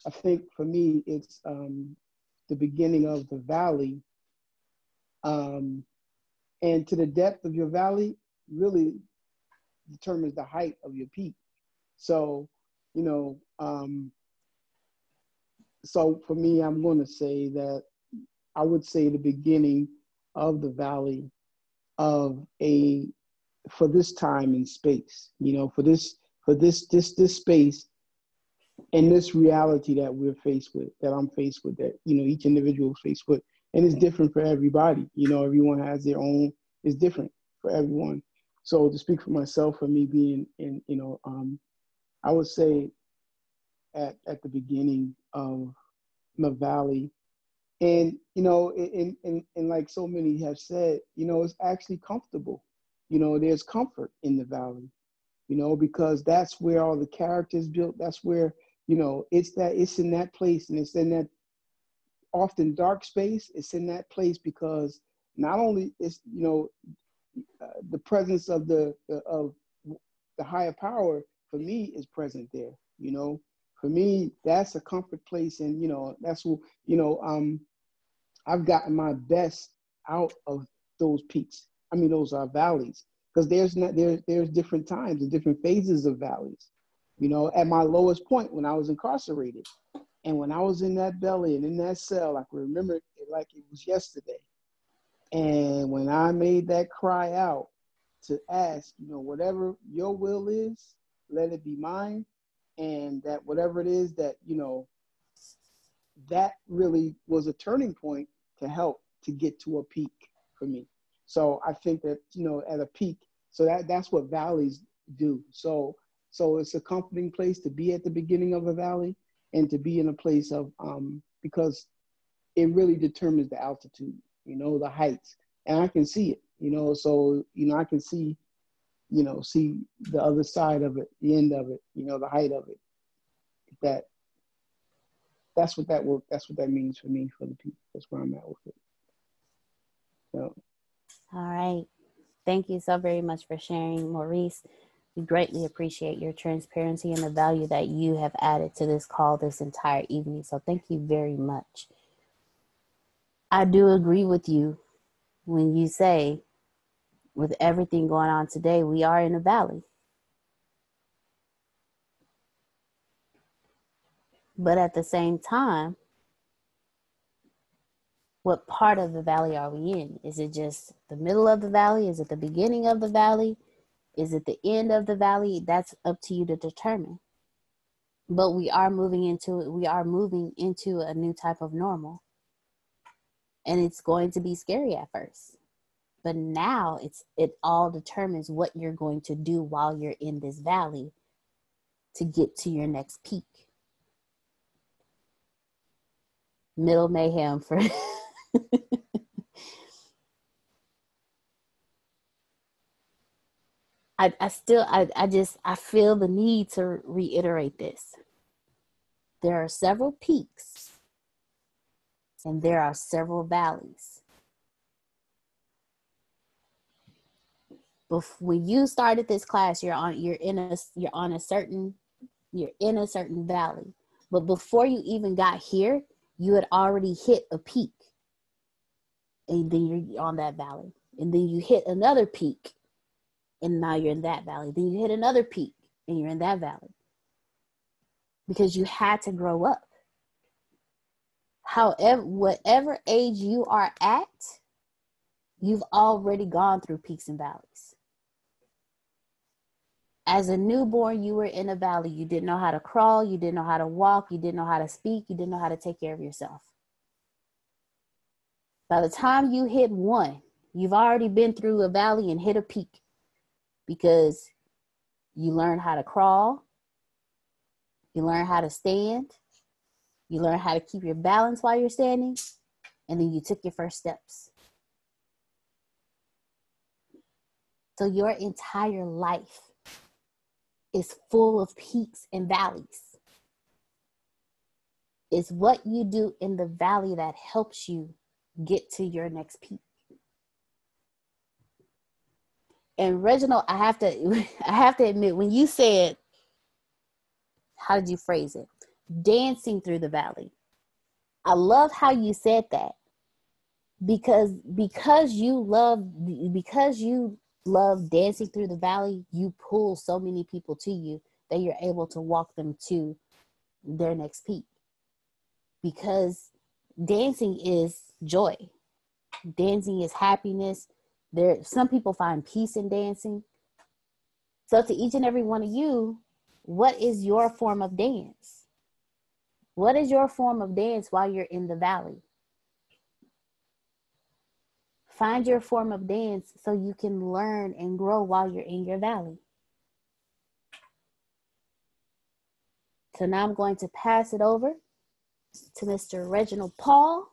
I think for me it's um, the beginning of the valley. Um, and to the depth of your valley really determines the height of your peak. So, you know, um, so for me, I'm going to say that I would say the beginning of the valley of a for this time and space you know for this for this this this space and this reality that we're faced with that i'm faced with that you know each individual is faced with. And it's different for everybody. You know everyone has their own it's different for everyone. So to speak for myself for me being in you know um i would say at at the beginning of the valley and you know and, and and like so many have said you know it's actually comfortable. You know there's comfort in the valley you know because that's where all the characters built. That's where you know it's that it's in that place and it's in that often dark space. It's in that place because not only is you know uh, the presence of the, the of the higher power for me is present there you know for me that's a comfort place and you know that's what you know um i've gotten my best out of those peaks I mean, those are valleys because there's not there, there's different times and different phases of valleys. You know, at my lowest point when I was incarcerated, and when I was in that belly and in that cell, I can remember it like it was yesterday. And when I made that cry out to ask, you know, whatever your will is, let it be mine, and that whatever it is that you know, that really was a turning point to help to get to a peak for me. So I think that you know at a peak, so that that's what valleys do. So so it's a comforting place to be at the beginning of a valley and to be in a place of um, because it really determines the altitude, you know, the heights, and I can see it, you know. So you know I can see, you know, see the other side of it, the end of it, you know, the height of it. That that's what that work. That's what that means for me for the people. That's where I'm at with it. So. All right. Thank you so very much for sharing, Maurice. We greatly appreciate your transparency and the value that you have added to this call this entire evening. So, thank you very much. I do agree with you when you say, with everything going on today, we are in a valley. But at the same time, what part of the valley are we in? Is it just the middle of the valley? Is it the beginning of the valley? Is it the end of the valley? That's up to you to determine. But we are moving into it. We are moving into a new type of normal. And it's going to be scary at first. But now it's it all determines what you're going to do while you're in this valley to get to your next peak. Middle mayhem for I, I still I, I just I feel the need to reiterate this. There are several peaks and there are several valleys. Before, when you started this class, you're on you're in a you're on a certain you're in a certain valley. But before you even got here, you had already hit a peak and then you're on that valley. And then you hit another peak, and now you're in that valley. Then you hit another peak, and you're in that valley. Because you had to grow up. However, whatever age you are at, you've already gone through peaks and valleys. As a newborn, you were in a valley. You didn't know how to crawl, you didn't know how to walk, you didn't know how to speak, you didn't know how to take care of yourself. By the time you hit one, you've already been through a valley and hit a peak because you learn how to crawl, you learn how to stand, you learn how to keep your balance while you're standing, and then you took your first steps. So your entire life is full of peaks and valleys. It's what you do in the valley that helps you get to your next peak. And Reginald, I have to I have to admit, when you said, how did you phrase it? Dancing through the valley. I love how you said that because because you love because you love dancing through the valley, you pull so many people to you that you're able to walk them to their next peak. Because dancing is joy. Dancing is happiness. There some people find peace in dancing. So to each and every one of you, what is your form of dance? What is your form of dance while you're in the valley? Find your form of dance so you can learn and grow while you're in your valley. So now I'm going to pass it over to Mr. Reginald Paul.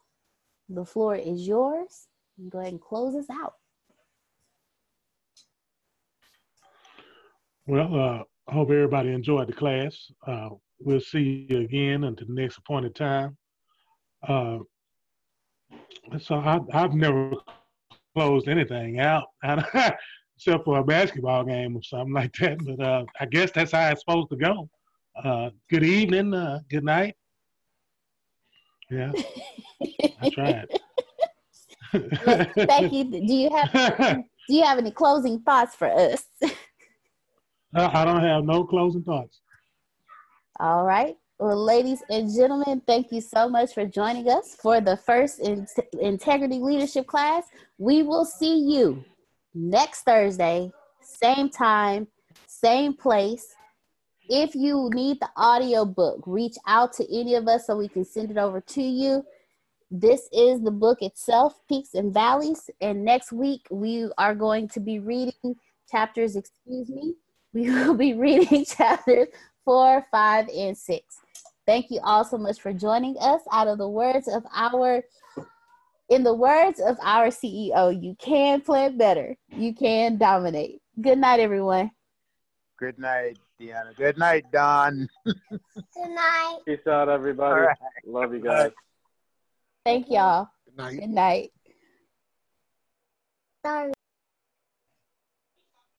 The floor is yours. Go ahead and close us out. Well, uh, I hope everybody enjoyed the class. Uh, we'll see you again until the next appointed time. Uh, so I, have never closed anything out, except for a basketball game or something like that. But uh, I guess that's how it's supposed to go. Uh, good evening, uh, good night. Yeah, I tried. Thank you. Do you have Do you have any closing thoughts for us? I don't have no closing thoughts. All right. Well, ladies and gentlemen, thank you so much for joining us for the first in- Integrity Leadership class. We will see you next Thursday, same time, same place. If you need the audio book, reach out to any of us so we can send it over to you. This is the book itself, Peaks and Valleys. And next week, we are going to be reading chapters, excuse me, we will be reading chapters four, five, and six. Thank you all so much for joining us. Out of the words of our, in the words of our CEO, you can plan better. You can dominate. Good night, everyone. Good night, Deanna. Good night, Don. Good night. Peace out, everybody. Right. Love you guys. Thank y'all. Good night. Good night. Sorry.